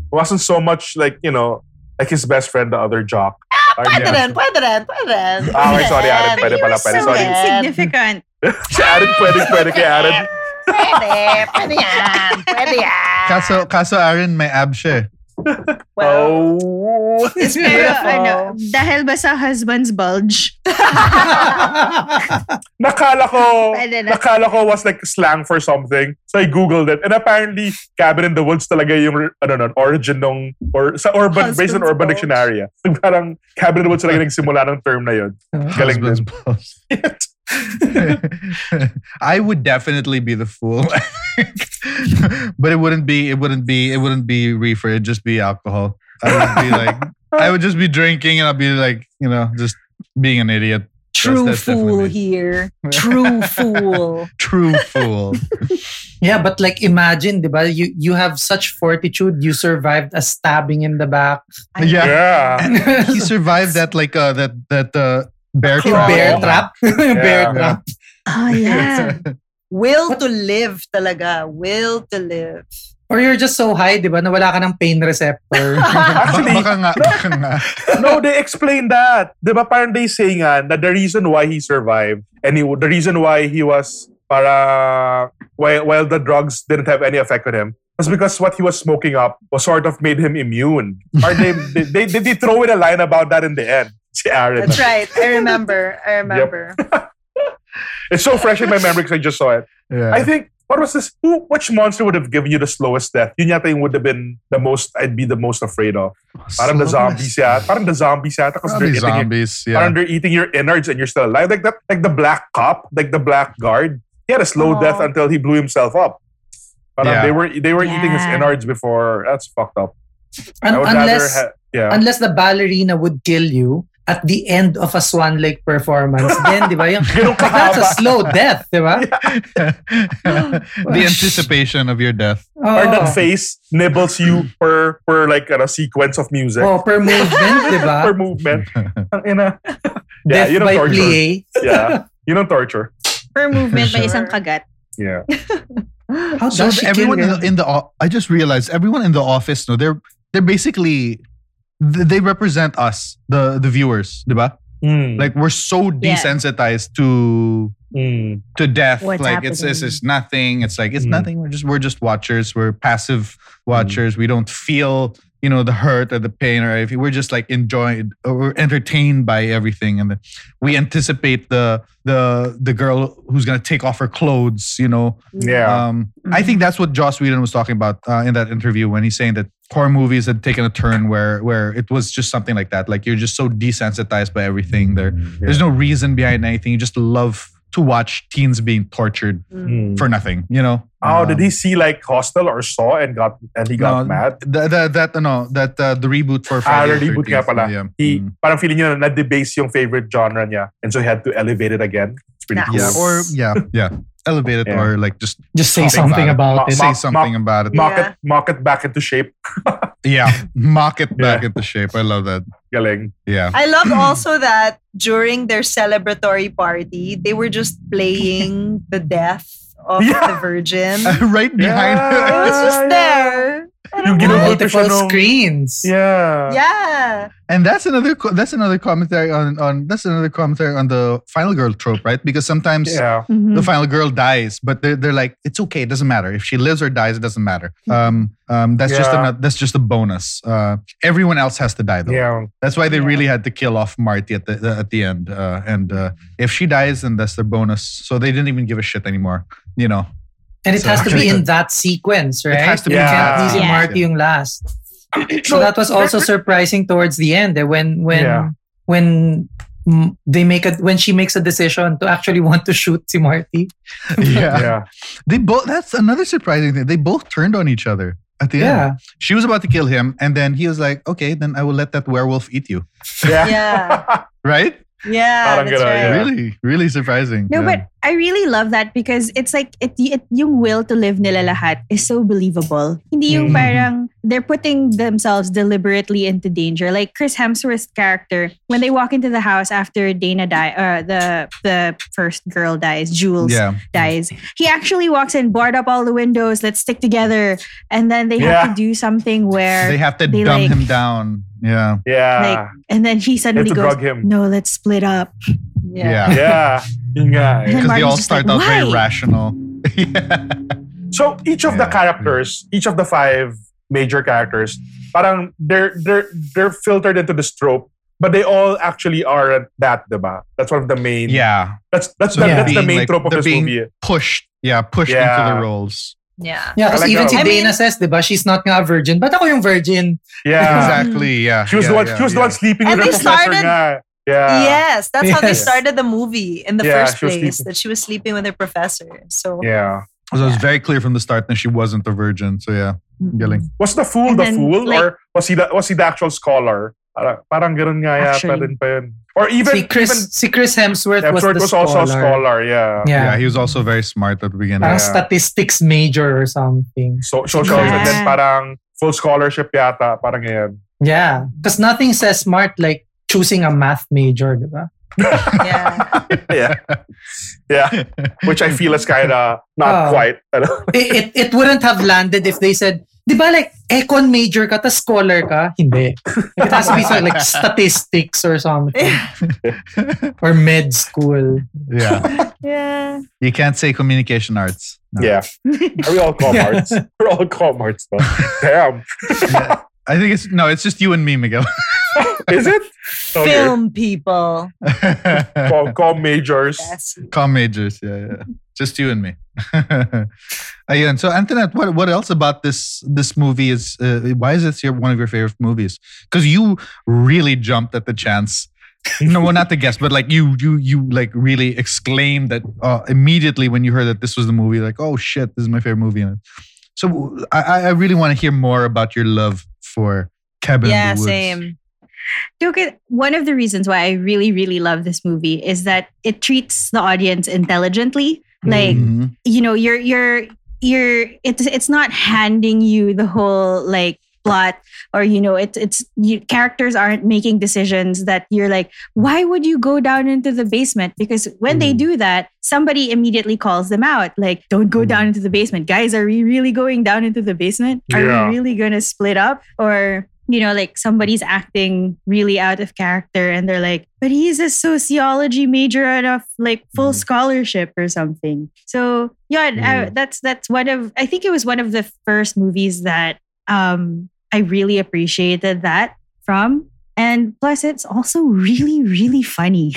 wasn't so much like, you know, like his best friend, the other jock. Or, Pwede yeah. rin, pwede rin, pwede rin. Ah, okay, sorry, Aaron. Pwede pala, so pwede, sorry. insignificant. Si Aaron, pwede, pwede kay Aaron. Pwede, pwede yan, pwede yan. kaso kaso Aaron may ab siya eh. Well, Oh. it's Pero ano, dahil ba sa husband's bulge? Nakala ko, na. nakala ko was like slang for something. So I googled it. And apparently, Cabin in the Woods talaga yung, ano nun, origin nung, or sa urban, based on Husband's Urban bulge. Dictionary. ah. Parang Cabin in the Woods talaga nagsimula ng term na yun. Galing Husband's din. boss. I would definitely be the fool, but it wouldn't be. It wouldn't be. It wouldn't be reefer. It'd just be alcohol. I would be like. I would just be drinking, and I'd be like, you know, just being an idiot. True that's definitely fool here. True fool. True fool. yeah, but like imagine, diba? You you have such fortitude. You survived a stabbing in the back. yeah. Yeah. he survived that like uh that that uh bear Claw. trap. bear trap. bear Yeah. trap. Oh, yeah. Ah, Will to live talaga. Will to live. Or you're just so high, diba? Na wala ka ng pain receptor. Actually, baka nga, baka nga. no, they explain that. Di ba parang they say nga na the reason why he survived and he, the reason why he was para while, while the drugs didn't have any effect on him was because what he was smoking up was sort of made him immune. Or they, they, they, did they throw in a line about that in the end? Si Aaron. That's right. I remember. I remember. It's so fresh in my memory because I just saw it. Yeah. I think what was this? Who? Which monster would have given you the slowest death? Yun yata yung would have been the most. I'd be the most afraid of. Parang the zombies yata. Parang the zombies yata because they're Probably eating. Your, zombies. Yeah. Parang they're eating your innards and you're still alive. Like that. Like the black cop. Like the black guard. He had a slow Oh. death until he blew himself up. Parang Yeah. they were they were eating his innards before. That's fucked up. Un- I would unless rather. Ha- yeah. unless the ballerina would kill you at the end of a Swan Lake performance. Then, di ba? Yung, that's a slow death, di ba? the anticipation of your death. or Oh. that face nibbles you per per like a sequence of music. Oh, per movement, di ba? per movement. Ang ina. yeah, Death you know by torture. plie. Yeah. You know torture. Per movement, may Sure. isang kagat. Yeah. How So does everyone in the, in the o- I just realized everyone in the office, no, they're they're basically th- they represent us, the the viewers, diba? Mm. Like we're so Yeah. desensitized to Mm. to death. What's like it's, it's it's nothing. It's like it's Mm. nothing. We're just we're just watchers. We're passive watchers. We don't feel you know the hurt or the pain or if We're just like enjoyed or entertained by everything, and we anticipate the the the girl who's gonna take off her clothes. You know, Yeah. um, I think that's what Joss Whedon was talking about uh, in that interview when he's saying that horror movies had taken a turn where where it was just something like that. Like you're just so desensitized by everything. There, there's no reason behind anything. You just love to watch teens being tortured Mm. for nothing. You know? Oh, did Um, he see like Hostel or Saw and got and he got no, mad? That that, that no that uh, the reboot for Ah, Friday. the the reboot nga 13th, pala. Yeah. He Mm. parang feeling niya na na-debase yung favorite genre niya and so he had to elevate it again. It's pretty cool. yeah, or yeah, yeah, elevate it Yeah. or like just Just say Something something about about it. Ma- say mock- something about it. mock Yeah. it mock it back into shape. Yeah, mock it back Yeah. into shape. I love that. Galing. Yeah. I love also that during their celebratory party, they were just playing the death of Yeah. the Virgin. right behind. Yeah. It was just yeah. there. Yung ginugol ko siya Multiple nung- screens. Yeah. Yeah. And that's another co- that's another commentary on on that's another commentary on the final girl trope, right? Because sometimes Yeah. Mhm. the final girl dies, but they're, they're like, it's okay, it doesn't matter if she lives or dies, it doesn't matter. Um, um, that's just Yeah. a that's just a bonus. Uh, everyone else has to die though. Yeah. That's why they Yeah. really had to kill off Marty at the at the end. Uh, and uh, if she dies, then that's their bonus. So they didn't even give a shit anymore. You know. And it So- has to be in that sequence, right? has to be you in can't that easy sequence. Marty yung last. So that was also surprising towards the end eh, when when Yeah. when they make a when she makes a decision to actually want to shoot si Marty. Yeah. Yeah. They both. That's another surprising thing. They both turned on each other at the end. Yeah. She was about to kill him, and then he was like, "Okay, then I will let that werewolf eat you." Yeah. Yeah. Right? Yeah. Parang That's gano'n, right. Really, really surprising. No, Yeah. but I really love that because it's like it, it yung will to live nila lahat is so believable. Hindi yung Mhm. parang they're putting themselves deliberately into danger. Like Chris Hemsworth's character when they walk into the house after Dana die, uh, the the first girl dies, Jules yeah, dies. He actually walks in, board up all the windows, let's stick together, and then they Yeah. have to do something where they have to they dumb like- him down. Yeah, Yeah. like, and then he suddenly goes, "No, let's split up." Yeah. Yeah. Yun nga. And then Because they all start like, out very rational. yeah. So each of the characters, each of the five major characters, parang they're they're they're filtered into this trope, but they all actually are that, diba? That's one of the main. Yeah. That's that's So the, they're that's the main like, trope of they're this being movie. Pushed. Yeah, pushed Yeah. into the roles. Yeah. Yeah, because like even that. si I Dana mean- says, di ba, she's not nga a virgin. Ba't ako yung virgin? Yeah. Exactly. Yeah. She was yeah, the one. yeah, she was the one sleeping And with her they professor. started- nga. Yeah. yes, that's how they started the movie in the Yeah, first place. sleeping. That she was sleeping with her professor. So Yeah. So it was very clear from the start that she wasn't a virgin. So yeah, galing. Was the fool And the then, fool, like- or was he the was he the actual scholar? Parang, parang ganun nga yata Actually. rin pa yun. Or even Si Chris, even si Chris Hemsworth, was Hemsworth the was also a scholar. scholar. Yeah. Yeah. Yeah, he was also very smart at the beginning. Parang Yeah. statistics major or something. So social and then parang full scholarship yata. Parang yan. Yeah. Because nothing says smart like choosing a math major, di ba? yeah. yeah. Yeah. Which I feel is kind of not Oh. quite. it, it, it wouldn't have landed if they said, di ba like, econ major ka, tas scholar ka? Hindi. It has to be something like statistics or something. or med school. yeah. yeah. You can't say communication arts. No. Yeah. Are we all Comarts? We're all Comarts though. Damn. I think it's no, it's just you and me, Miguel. Is it? Okay. Film people. Com, com majors. Yes. Com majors, yeah, yeah. Just you and me. Ayun. So Antoinette, what what else about this this movie is uh, why is this your one of your favorite movies? Because you really jumped at the chance. no, well, not the guest, but like you you you like really exclaimed that uh, immediately when you heard that this was the movie, like, oh shit, this is my favorite movie. And so I, I really want to hear more about your love for Cabin Yeah, in the Woods. same. At one of the reasons why I really, really love this movie is that it treats the audience intelligently. Like, Mhm. you know, you're you're you're it's it's not handing you the whole like plot or you know it's it's you, characters aren't making decisions that you're like why would you go down into the basement because when they Mm. do that somebody immediately calls them out like don't go down into the basement guys are we really going down into the basement are we really going to split up or you know like somebody's acting really out of character and they're like but he's a sociology major at a like full Mm. scholarship or something so yeah I- Mm. that's that's one of i think it was one of the first movies that um i really appreciated that from and plus it's also really really funny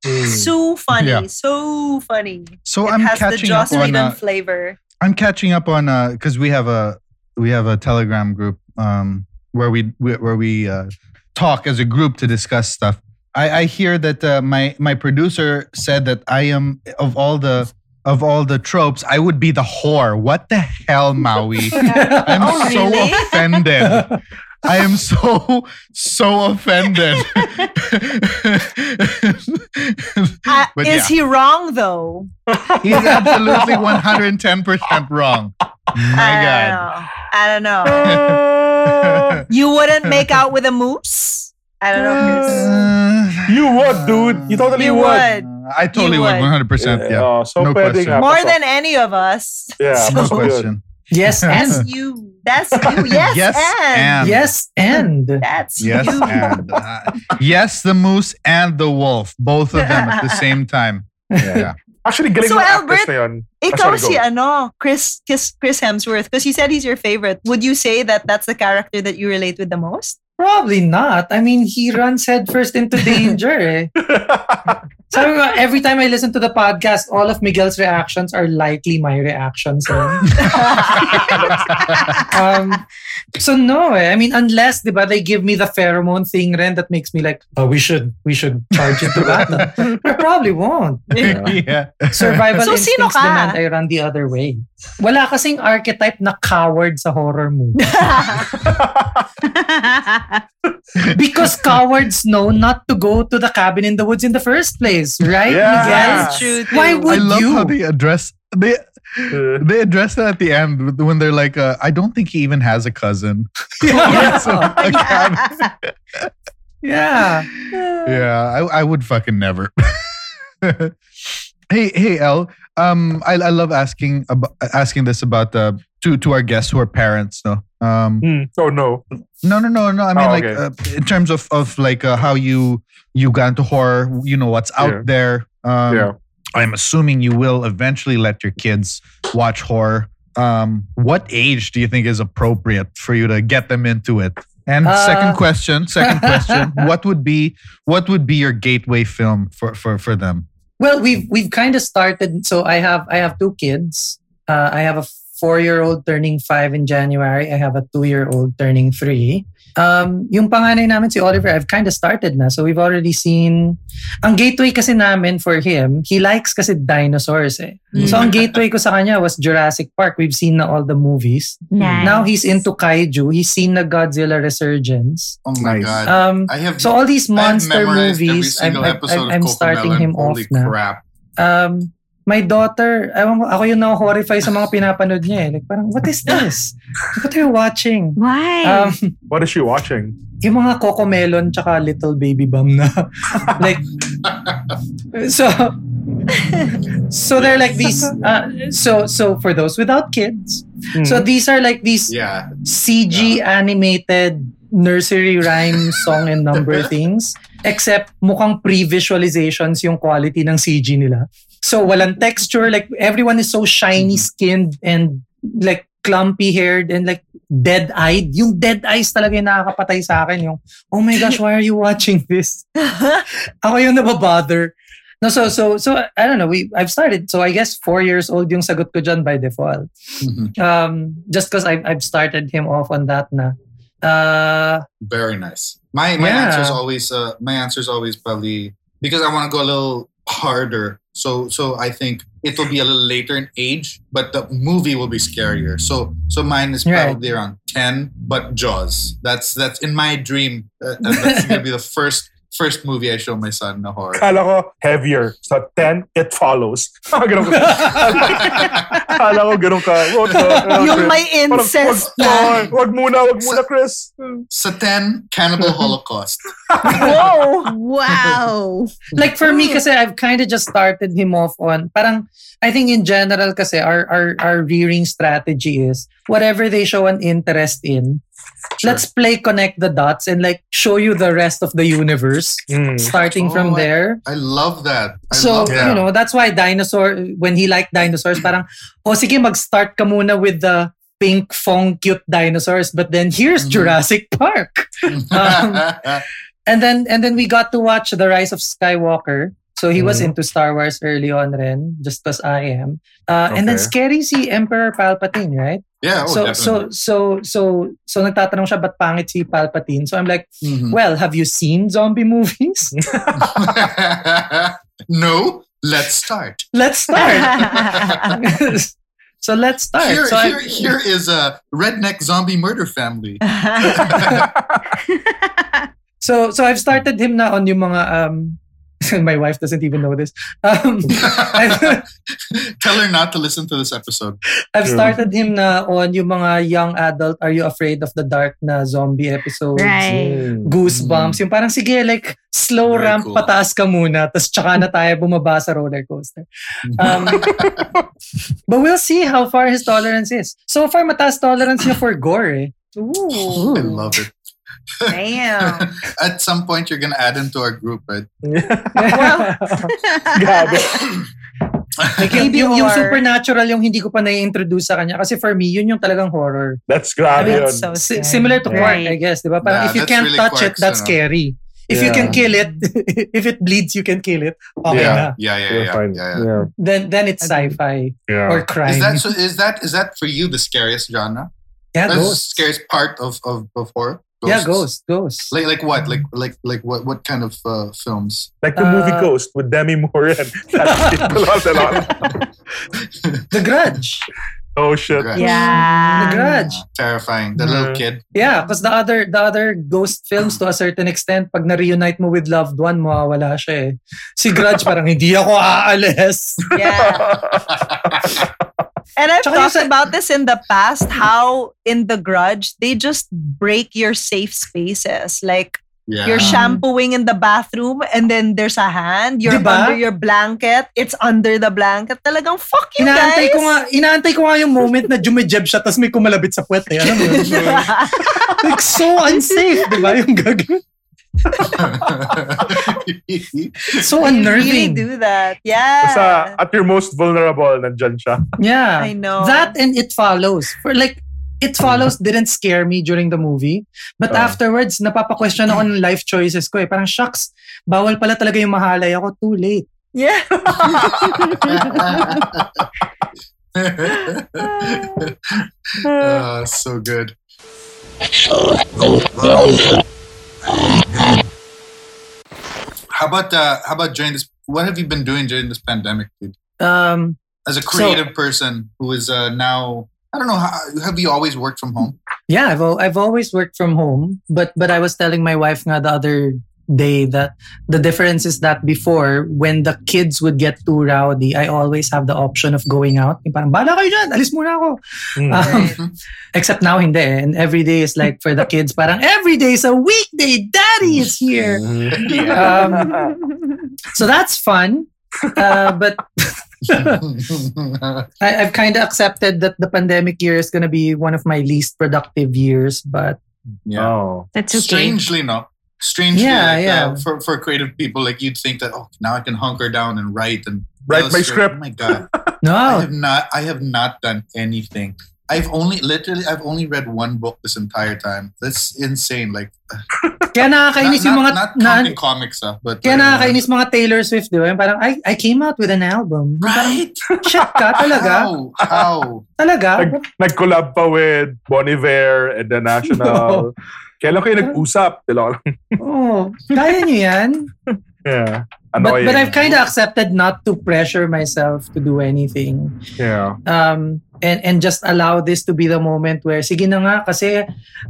Mm. So funny. Yeah. So funny. So it I'm has the catching up on Whedon uh, flavor. I'm catching up on uh because we have a we have a Telegram group um where we where we uh, talk as a group to discuss stuff. I, I hear that uh, my my producer said that I am of all the of all the tropes I would be the whore. What the hell, Maui? I'm Oh, so really? offended. I am so so offended. Uh, but is he wrong though? He's absolutely 110% wrong. My I God. don't know. I don't know. You wouldn't make out with a moose? I don't know. Chris. Uh, You would, dude. You totally You would. would. I totally You would. would. 100%. Yeah. Oh, so No question. More than any of us. Yeah, So- No question. yes, That's and you. That's you. Yes, Yes, and. and. yes, and That's Yes, you. and uh, yes, the moose and the wolf, both of them at the same time. Yeah. Actually, galing So, ng Albert, actress na yun. Ikaw sorry, si go. ano, Chris, Chris, Chris Hemsworth, because you said he's your favorite. Would you say that that's the character that you relate with the most? Probably not. I mean, he runs headfirst into danger. Eh. Sabi ko, every time I listen to the podcast, all of Miguel's reactions are likely my reactions. eh. um, so no, eh. I mean, unless, di ba, they give me the pheromone thing rin that makes me like, oh, we should, we should charge into that. I probably won't. yeah. Survival So, sino instincts ka? demand I run the other way. Wala kasing archetype na coward sa horror movie. Because cowards know not to go to the cabin in the woods in the first place, right, Yeah. Miguel? That's true. Too. Why I love you? how they address they Uh, they address that at the end when they're like, uh, I don't think he even has a cousin. Yeah. A cabin. yeah. yeah, I, I would fucking never. hey, hey, El. Um, I, I love asking about asking this about uh, to to our guests who are parents. No, um, hmm. Oh, no. no, no, no, no. I mean, Oh, like okay. uh, in terms of of like uh, how you you got into horror. You know what's out Yeah. there. Um, Yeah. I'm assuming you will eventually let your kids watch horror. Um, what age do you think is appropriate for you to get them into it? And Uh, second question, second question, what would be what would be your gateway film for for for them? Well, we've we've kind of started. So I have I have two kids. Uh, I have a four year old turning five in January. I have a two year old turning three. Um, yung panganay namin si Oliver, I've kind of started na. So we've already seen. Ang gateway kasi namin for him, he likes kasi dinosaurs eh. So ang gateway ko sa kanya was Jurassic Park. We've seen na all the movies. Nice. Now he's into kaiju. He's seen the Godzilla Resurgence. Oh my Nice. god. Um, I have so all these I have monster movies, I'm, I'm, I'm, I'm starting him off Holy na. crap. um, my daughter, ewan ko, ako yung na-horrify sa mga pinapanood niya eh. Like parang, what is this? What are you watching? Why? Um, What is she watching? yung mga Coco Melon tsaka Little Baby Bum na like so so they're like these uh, so so for those without kids Hmm. so these are like these Yeah. CG animated nursery rhyme song and number things. Except mukhang pre-visualizations yung quality ng CG nila. So walang texture. Like everyone is so shiny skinned and like clumpy haired and like dead-eyed. Yung dead eyes talaga yung nakakapatay sa akin. Yung, oh my gosh, why are you watching this? Ako yung nababother. No, so, so, so, I don't know. We, I've started. So, I guess four years old yung sagot ko dyan by default. Mhm. Um, just because I've, I've started him off on that na. Uh, Very nice. My my Yeah. answer is always uh, my answer is always probably because I want to go a little harder. So so I think it will be a little later in age, but the movie will be scarier. So so mine is Right. probably around ten, but Jaws. That's that's in my dream. Uh, that's gonna be the first first movie I show my son a horror. Kala ko heavier. So 10, it follows. Ganun ka. Kala ko ganun ka. Wag ka. yung may Parang, incest wag, na. wag, wag muna, wag muna, Chris. Sa ten, Cannibal Holocaust. Whoa! Wow. like for me kasi I've kind of just started him off on parang I think in general kasi our our our rearing strategy is whatever they show an interest in let's play connect the dots and like show you the rest of the universe Mm. starting Oh, from I- there I love that. I so love Yeah. you know that's why dinosaur when he liked dinosaurs parang oh sige mag-start ka muna with the Pinkfong cute dinosaurs but then here's Mhm. Jurassic Park that. and then and then we got to watch the rise of skywalker so he was Mhm. into star wars early on ren just because i am uh, and then scary si emperor palpatine right yeah, oh, so definitely. so so so so nagtatanong siya ba't pangit si palpatine so i'm like Mhm. well have you seen zombie movies no, let's start. let's start so let's start Here, so I- here, here is a redneck zombie murder family. so so i've started him na on yung mga um my wife doesn't even know this um Tell her not to listen to this episode. I've True. started him na on yung mga young adult Are You Afraid of the Dark na zombie episodes. Right. Mm. Goosebumps. Yung parang sige like slow Very ramp cool. pataas ka muna tapos tsaka na tayo bumaba sa roller coaster. Um, but we'll see how far his tolerance is. So far mataas tolerance niya for gore eh. Ooh, I love it. Damn. At some point, you're gonna add him to our group, right? Grabe. like yung, Maybe yung, yung supernatural yung hindi ko pa na-introduce sa kanya kasi for me yun yung talagang horror. That's grabe yun. That's so Si- scary. similar to Quark, Right. I guess, di ba? Parang Yeah, if you can't really touch it, Quark's, that's ano. scary. If you can kill it, if it bleeds, you can kill it. Okay Yeah. na. Yeah, yeah, You're yeah, yeah, yeah. Yeah. Then then it's sci-fi Yeah. or crime. Is that so? Is that is that for you the scariest genre? yeah, That's the scariest part of of, of horror. Yeah, ghosts, ghosts. Like like what? Like like like what? What kind of uh, films? Like the movie Uh, Ghost with Demi Moore and a lot, a lot. The Grudge. Oh shit. Grudge. Yeah. The Grudge. Terrifying. The little kid. Yeah, because the other the other ghost films to a certain extent, pag na-reunite mo with loved one, mawawala siya eh. Si Grudge parang hindi ako aalis. Yeah. And I've Tsaka talked sa- about this in the past, how in The Grudge, they just break your safe spaces. Like, Yeah. you're shampooing in the bathroom and then there's a hand. You're Diba? under your blanket. It's under the blanket. Talagang, fuck you Inaantay guys. ko nga, inaantay ko nga yung moment na jumejeb siya tapos may kumalabit sa puwet eh. Mo yun? like so unsafe, di ba? Yung gagawin. So They really unnerving. do that. Yeah. Basta at your most vulnerable, nandyan siya. Yeah. I know. That and It Follows. For like, It Follows didn't scare me during the movie. But Oh. afterwards, napapa-question ako ng life choices ko eh. Parang, shucks, bawal pala talaga yung mahalay ako. Too late. Yeah. uh, so good. How about uh, how about during this? What have you been doing during this pandemic, dude? Um, As a creative person who is uh, now, I don't know, how, have you always worked from home? yeah, I've, I've always worked from home. But but I was telling my wife the other day that the difference is that before, when the kids would get too rowdy, I always have the option of going out. Yung parang, bala kayo dyan, alis muna ako. Mm. Um, except now, hindi. eh. And every day is like for the kids, parang every day is a weekday. Daddy is here. Mm-hmm. Um, so that's fun. Uh, but I, I've kind of accepted that the pandemic year is going to be one of my least productive years. But yeah. Oh. That's okay. Strangely, no. Strangely, Yeah, like, yeah. Uh, for for creative people, like you'd think that oh, now I can hunker down and write and Write my script. Oh my god, no. I have not. I have not done anything. I've only literally I've only read one book this entire time. That's insane. Like Kaya nakakainis not, yung mga... not, not na- comics, ah, but kaya uh, nakakainis mga Taylor Swift, di ba? Parang, I, I came out with an album. Yung Parang, Right? shit ka talaga? How? How? Talaga? Nag, nag-collab pa with Bon Iver and the National. Kailan kayo nag-usap? Dalawa lang. Oh, kaya nyo yan? Yeah. But, Annoying. but I've kind of accepted not to pressure myself to do anything. Yeah. um, and and just allow this to be the moment where sige na nga kasi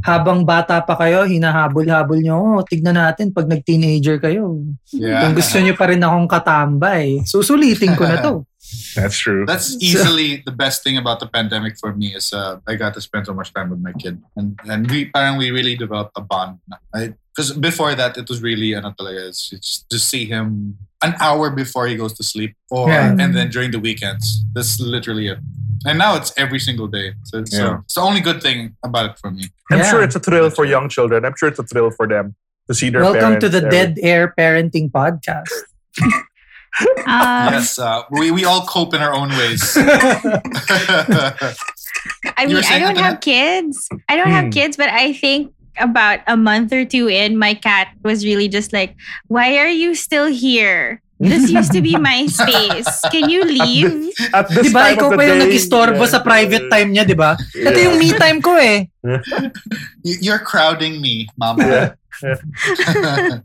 habang bata pa kayo hinahabol-habol nyo oh, tignan natin pag nag-teenager kayo Yeah. kung gusto nyo pa rin akong katambay susulitin ko na to That's true. That's easily the best thing about the pandemic for me is uh, I got to spend so much time with my kid and and we parang we really developed a bond. Because before that it was really ano talaga, it's, it's to see him an hour before he goes to sleep or Yeah. and then during the weekends. That's literally it. And now it's every single day. So it's, Yeah. uh, it's the only good thing about it for me. I'm Yeah. sure it's a thrill for young children. I'm sure it's a thrill for them to see their welcome to the every- dead air parenting podcast Um, yes, uh, we, we all cope in our own ways. I mean, I don't have Antoinette? kids. I don't have Hmm. kids, but I think about a month or two in, my cat was really just like, "Why are you still here? This used to be my space. Can you leave?" At this di ba time ikaw of the pa yung day, nag-istorbo yeah. sa private time niya di ba ito yung me time ko eh You- You're crowding me, mama. Yeah.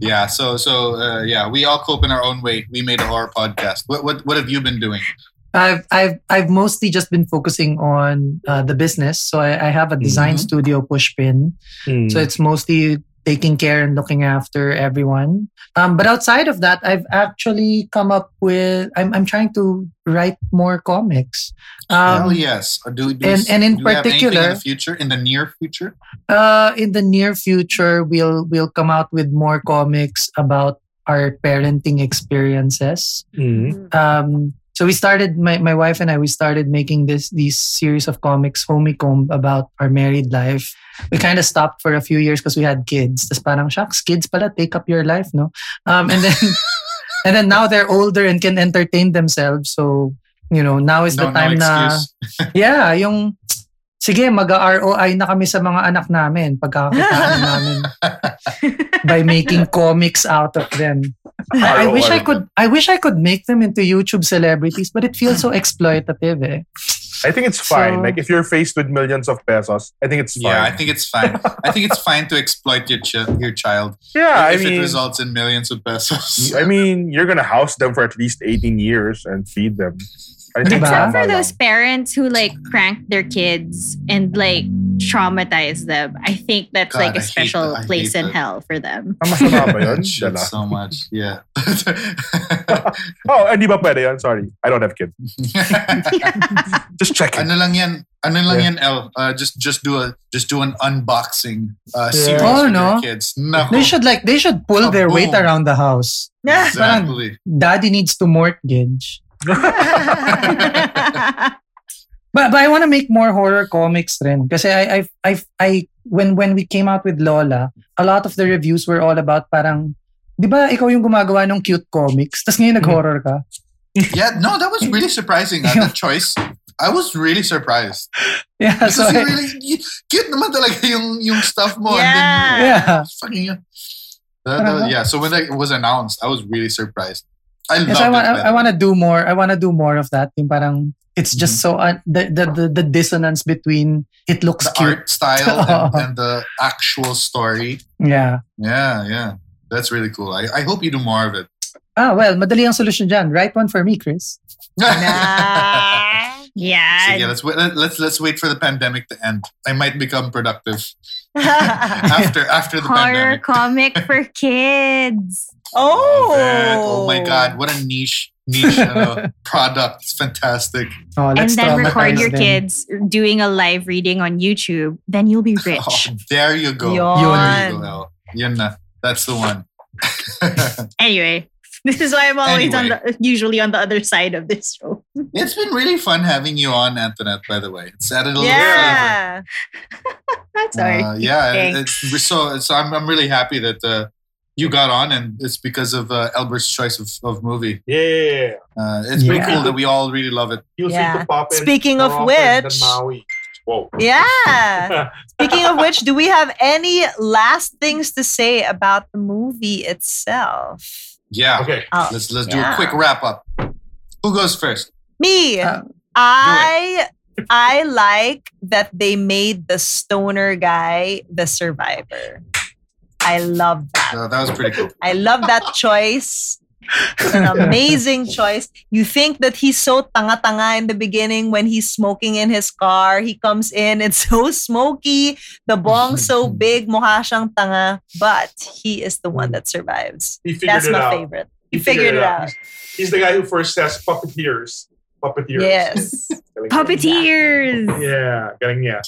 Yeah. So so uh, yeah, we all cope in our own way. We made a horror podcast. What what what have you been doing? I've I've I've mostly just been focusing on uh, the business. So I, I have a design Mhm. studio, Pushpin. Hmm. So it's mostly taking care and looking after everyone. Um, but outside of that, I've actually come up with. I'm I'm trying to write more comics. Hell Um, yes. Do, do and- and in do we have particular- in the future, in the near future. uh, in the near future, we'll we'll come out with more comics about our parenting experiences. Hmm. um so we started my, my wife and I we started making this these series of comics Homecomb about our married life. We kind of stopped for a few years because we had kids. Tapos parang shucks, kids pala take up your life, no? Um and then and then now they're older and can entertain themselves. So, you know, now is the No, no time na excuse. yeah, yung sige, mag-ROI na kami sa mga anak namin pagkakakitaan namin by making comics out of them. I, I wish I could I wish I could make them into YouTube celebrities, but it feels so exploitative eh. I think it's fine. So- like if you're faced with millions of pesos, I think it's fine. Yeah, I think it's fine. I think it's fine to exploit your ch- your child yeah, if I mean, it results in millions of pesos. I mean, you're gonna house them for at least 18 years and feed them. I think Diba? Except for those parents who like crank their kids and like traumatize them. I think that's God, like I a hate special that. Place in that. hell for them. Ah, masama ba yun? Shit so much. Yeah. Oh, hindi ba pwede yan? Sorry. I don't have kids. Just checking. ano lang yan? Ano lang Yeah. yan, El? Uh, just just do a just do an unboxing uh, series Oh, with no. your kids. Nako. They should like they should pull their weight around the house. Yeah. exactly. Daddy needs to mortgage. But, but I want to make more horror comics rin. Kasi I, I, I, I, when, when we came out with Lola, a lot of the reviews were all about parang, di ba ikaw yung gumagawa ng cute comics? Tapos ngayon nag-horror ka? Yeah, no, that was really surprising. Uh, that choice. I was really surprised. Yeah, Because so you I, really you, cute naman talaga yung yung stuff mo. Yeah. And then, yeah. fucking yeah. That- that- yeah. So when that was announced, I was really surprised. I loved Yes, I want, I, I want to do more. I want to do more of that. Yung parang, it's just so, un- the, the, the, the dissonance between it looks the cute. art style and, and the actual story. Yeah. Yeah, yeah. That's really cool. I, I hope you do more of it. Ah, well, madali ang solusyon dyan. Write one for me, Chris. Nah. yeah. So yeah, let's wait, let- let's let's wait for the pandemic to end. I might become productive after after the Horror pandemic. comic for kids. Oh. Oh my god, what a niche niche uh, product. It's fantastic. Oh, And then record your them. kids doing a live reading on YouTube. Then you'll be Oh, rich. there you go. Yun. There you go. El. Yun na. That's the one. Anyway, this is why I'm always on the usually on the other side of this show. it's been really fun having you on, Antoinette, by the way. It's added a little Yeah. I'm flavor. sorry. Uh, yeah, Thanks. it's, so, so I'm, I'm really happy that uh, you got on, and it's because of uh, Elbert's choice of, of movie. Yeah. Uh, it's pretty cool that we all really love it. He'll Yeah. seem to pop Speaking of which- Whoa. Yeah. Speaking of which, do we have any last things to say about the movie itself? Yeah. okay. Oh, Let's let's do a quick wrap up. Who goes first? Me, Uh, I I like that they made the stoner guy the survivor. I love that. Uh, that was pretty cool. I love that choice. It's an amazing choice. You think that he's so tanga-tanga in the beginning when he's smoking in his car. He comes in, it's so smoky. The bong so big, mukha siyang tanga. But he is the one that survives. He figured That's it my out. favorite. He figured it out. He's, he's the guy who first says puppeteers. Puppeteers. Yes. Galing. Puppeteers. Yeah, galing niya.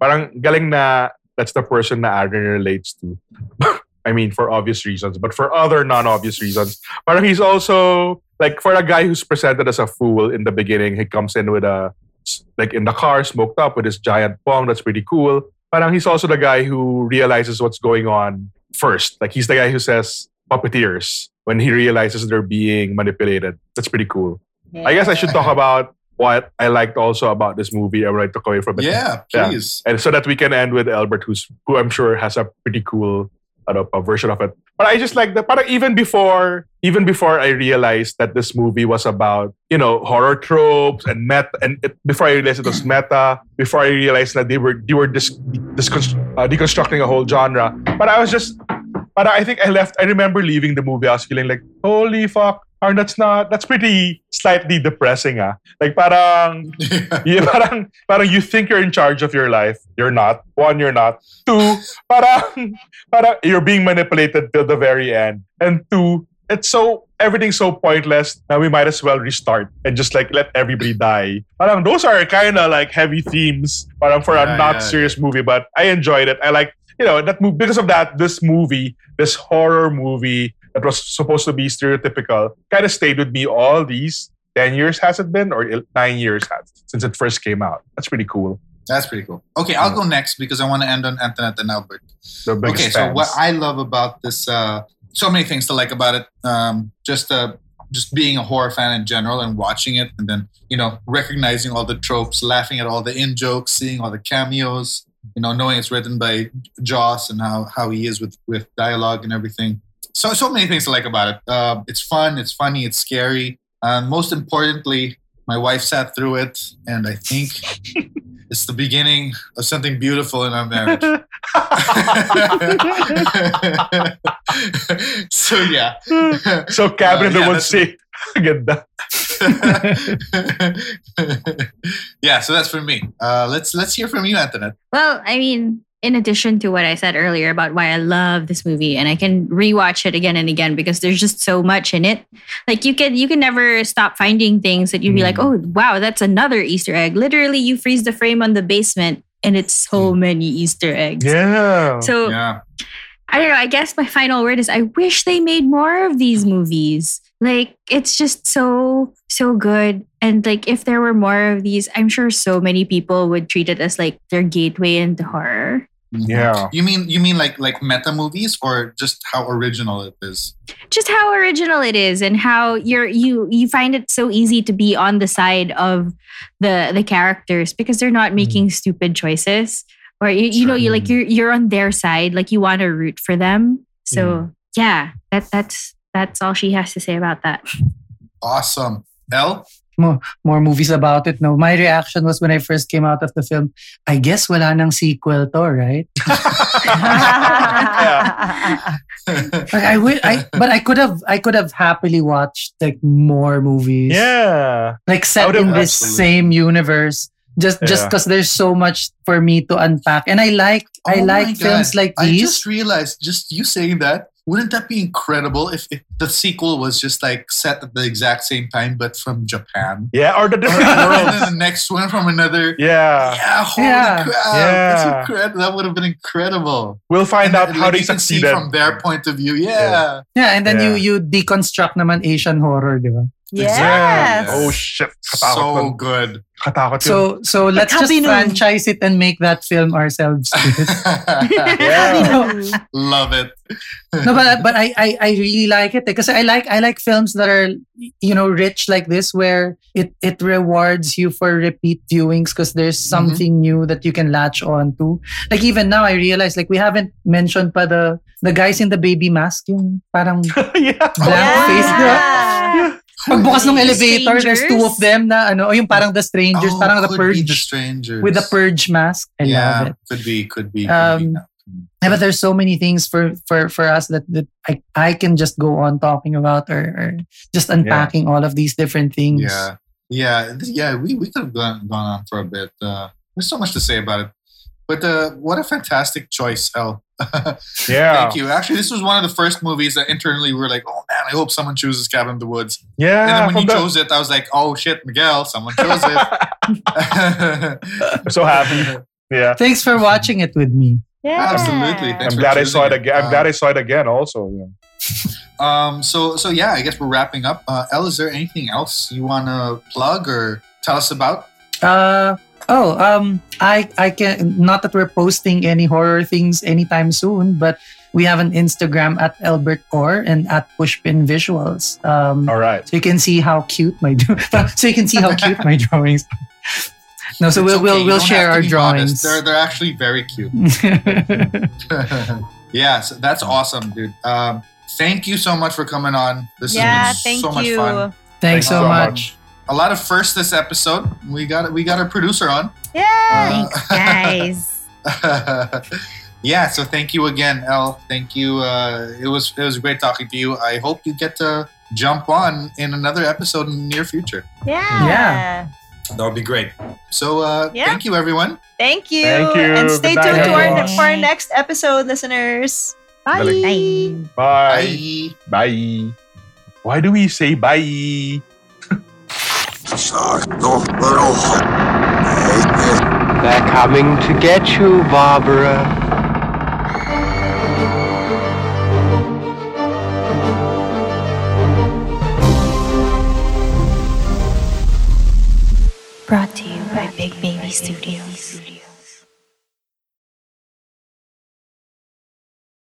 Parang galing na that's the person na Aaron relates to. I mean, for obvious reasons, but for other non-obvious reasons. But he's also like for a guy who's presented as a fool in the beginning, he comes in with a like in the car, smoked up with his giant bong. That's pretty cool. But he's also the guy who realizes what's going on first. Like he's the guy who says puppeteers when he realizes they're being manipulated. That's pretty cool. I guess I should talk about what I liked also about this movie. I would like to away from it. yeah, Yeah. please. And so that we can end with Elbert, who's who I'm sure has a pretty cool ano, a version of it. But I just like that. But even before, even before I realized that this movie was about you know horror tropes and meta, and it, before I realized it was meta, before I realized that they were they were dis, uh, deconstructing a whole genre. But I was just, but I think I left. I remember leaving the movie. I was feeling like, holy fuck. Or that's not that's pretty slightly depressing ah. Like parang yeah, parang, parang you think you're in charge of your life. You're not. One, you're not. Two, parang, parang you're being manipulated till the very end. And two, it's so everything's so pointless. Now we might as well restart and just like let everybody die. Parang those are kind of like heavy themes. Parang for a Yeah, not yeah, serious movie, but I enjoyed it. I like you know that movie, because of that. This movie, this horror movie that was supposed to be stereotypical, kind of stayed with me all these 10 years has it been or nine years has since it first came out that's pretty cool That's pretty cool. Okay, I'll go next because I want to end on Antoinette and Elbert. okay, so what I love about this, uh, so many things to like about it. Um, just uh, just being a horror fan in general and watching it, and then you know recognizing all the tropes, laughing at all the in jokes, seeing all the cameos. You know, knowing it's written by Joss and how how he is with with dialogue and everything. So so many things to like about it. Uh, it's fun, it's funny, it's scary, and most importantly, my wife sat through it, and I think. It's the beginning of something beautiful in our marriage. so yeah. so cabin Uh, the yeah, woods say ganda. yeah, so that's for me. Uh, let's let's hear from you, Antoinette. Well, I mean, in addition to what I said earlier about why I love this movie and I can rewatch it again and again because there's just so much in it. Like you can you can never stop finding things that you'd be like, mm. "Oh, wow, that's another Easter egg." Literally, you freeze the frame on the basement and it's so mm. many Easter eggs. Yeah. So Yeah, I don't know. I guess my final word is I wish they made more of these movies. Like it's just so so good. And like if there were more of these, I'm sure so many people would treat it as like their gateway into horror. Yeah. You mean you mean like like meta movies or just how original it is? Just how original it is and how you're you you find it so easy to be on the side of the the characters because they're not mm. making stupid choices. Or you, you know, you like you're you're on their side, like you want to root for them. So mm. yeah, that that's that's all she has to say about that. Awesome. L. more, more movies about it. No, my reaction was when I first came out of the film. I guess wala nang sequel to, right? Like, I, wi- I but I could have I could have happily watched like more movies. Yeah. like set in this Absolutely. same universe. Just just because there's so much for me to unpack, and I like I Oh my like films God. like I just realized, just you saying that, wouldn't that be incredible if, if the sequel was just like set at the exact same time but from Japan? Yeah. Or the Or, different and then the next one from another. Yeah. Yeah, holy Yeah. crap! Yeah. That's incredible. That would have been incredible. We'll find And out then, how like, they you can see from their point of view. Yeah. yeah, and then Yeah. you you deconstruct naman Asian horror, di ba? yes. Exactly. Oh shit. So good. Katakot yun. So so let's just Happy franchise it and make that film ourselves. Yeah. Love it. no, but but I, I I really like it because I like I like films that are you know rich like this where it it rewards you for repeat viewings because there's Mm-hmm. something new that you can latch on to. Like even now I realize like we haven't mentioned pa the the guys in the baby mask yung parang yeah. blank face. Yeah. Pagbukas ng The elevator, there's two of Strangers? them na ano, o yung parang the strangers, Oh, parang the could purge the strangers with the purge mask. I yeah, love it. could be, could be. Could Um, be. Yeah, but there's so many things for for for us that that I I can just go on talking about or, or just unpacking all of these different things. Yeah, yeah, yeah. We we could have gone gone on for a bit. Uh, there's so much to say about it, but uh, what a fantastic choice, El. Yeah. Thank you. Actually, this was one of the first movies that internally we were like, "Oh man, I hope someone chooses Cabin in the Woods." Yeah. and then when from you the- chose it, I was like, "Oh shit, Miguel, someone chose it." I'm so happy. Yeah. Thanks for watching it with me. Yeah. Absolutely. I'm glad I saw it again. I'm Um, glad I saw it again also. Yeah. Um, so so yeah, I guess we're wrapping up. Uh, El, is there anything else you want to plug or tell us about? Uh oh, um I I can not that we're posting any horror things anytime soon, but we have an Instagram at Elbert Or and at Pushpin Visuals. Um All right. so you can see how cute my so you can see how cute my drawings. are. No, so It's we'll okay, we'll we'll share our drawings. modest. They're they're actually very cute. yeah, so that's awesome, dude. Um, thank you so much for coming on. This Yeah, has been thank so much you. fun. Thanks so so much. A lot of firsts this episode. We got we got our producer on. Yeah. Thanks, guys. yeah, so thank you again, El. Thank you. Uh, it was it was great talking to you. I hope you get to jump on in another episode in the near future. Yeah. Yeah. That would be great. So uh, Yeah. thank you, everyone. Thank you. Thank you. And stay Good tuned night, to our, for our next episode, listeners. Bye. Bye. Bye. Bye. Bye. Why do we say bye? They're coming to get you, Barbara. Brought to you by Big Baby Studios.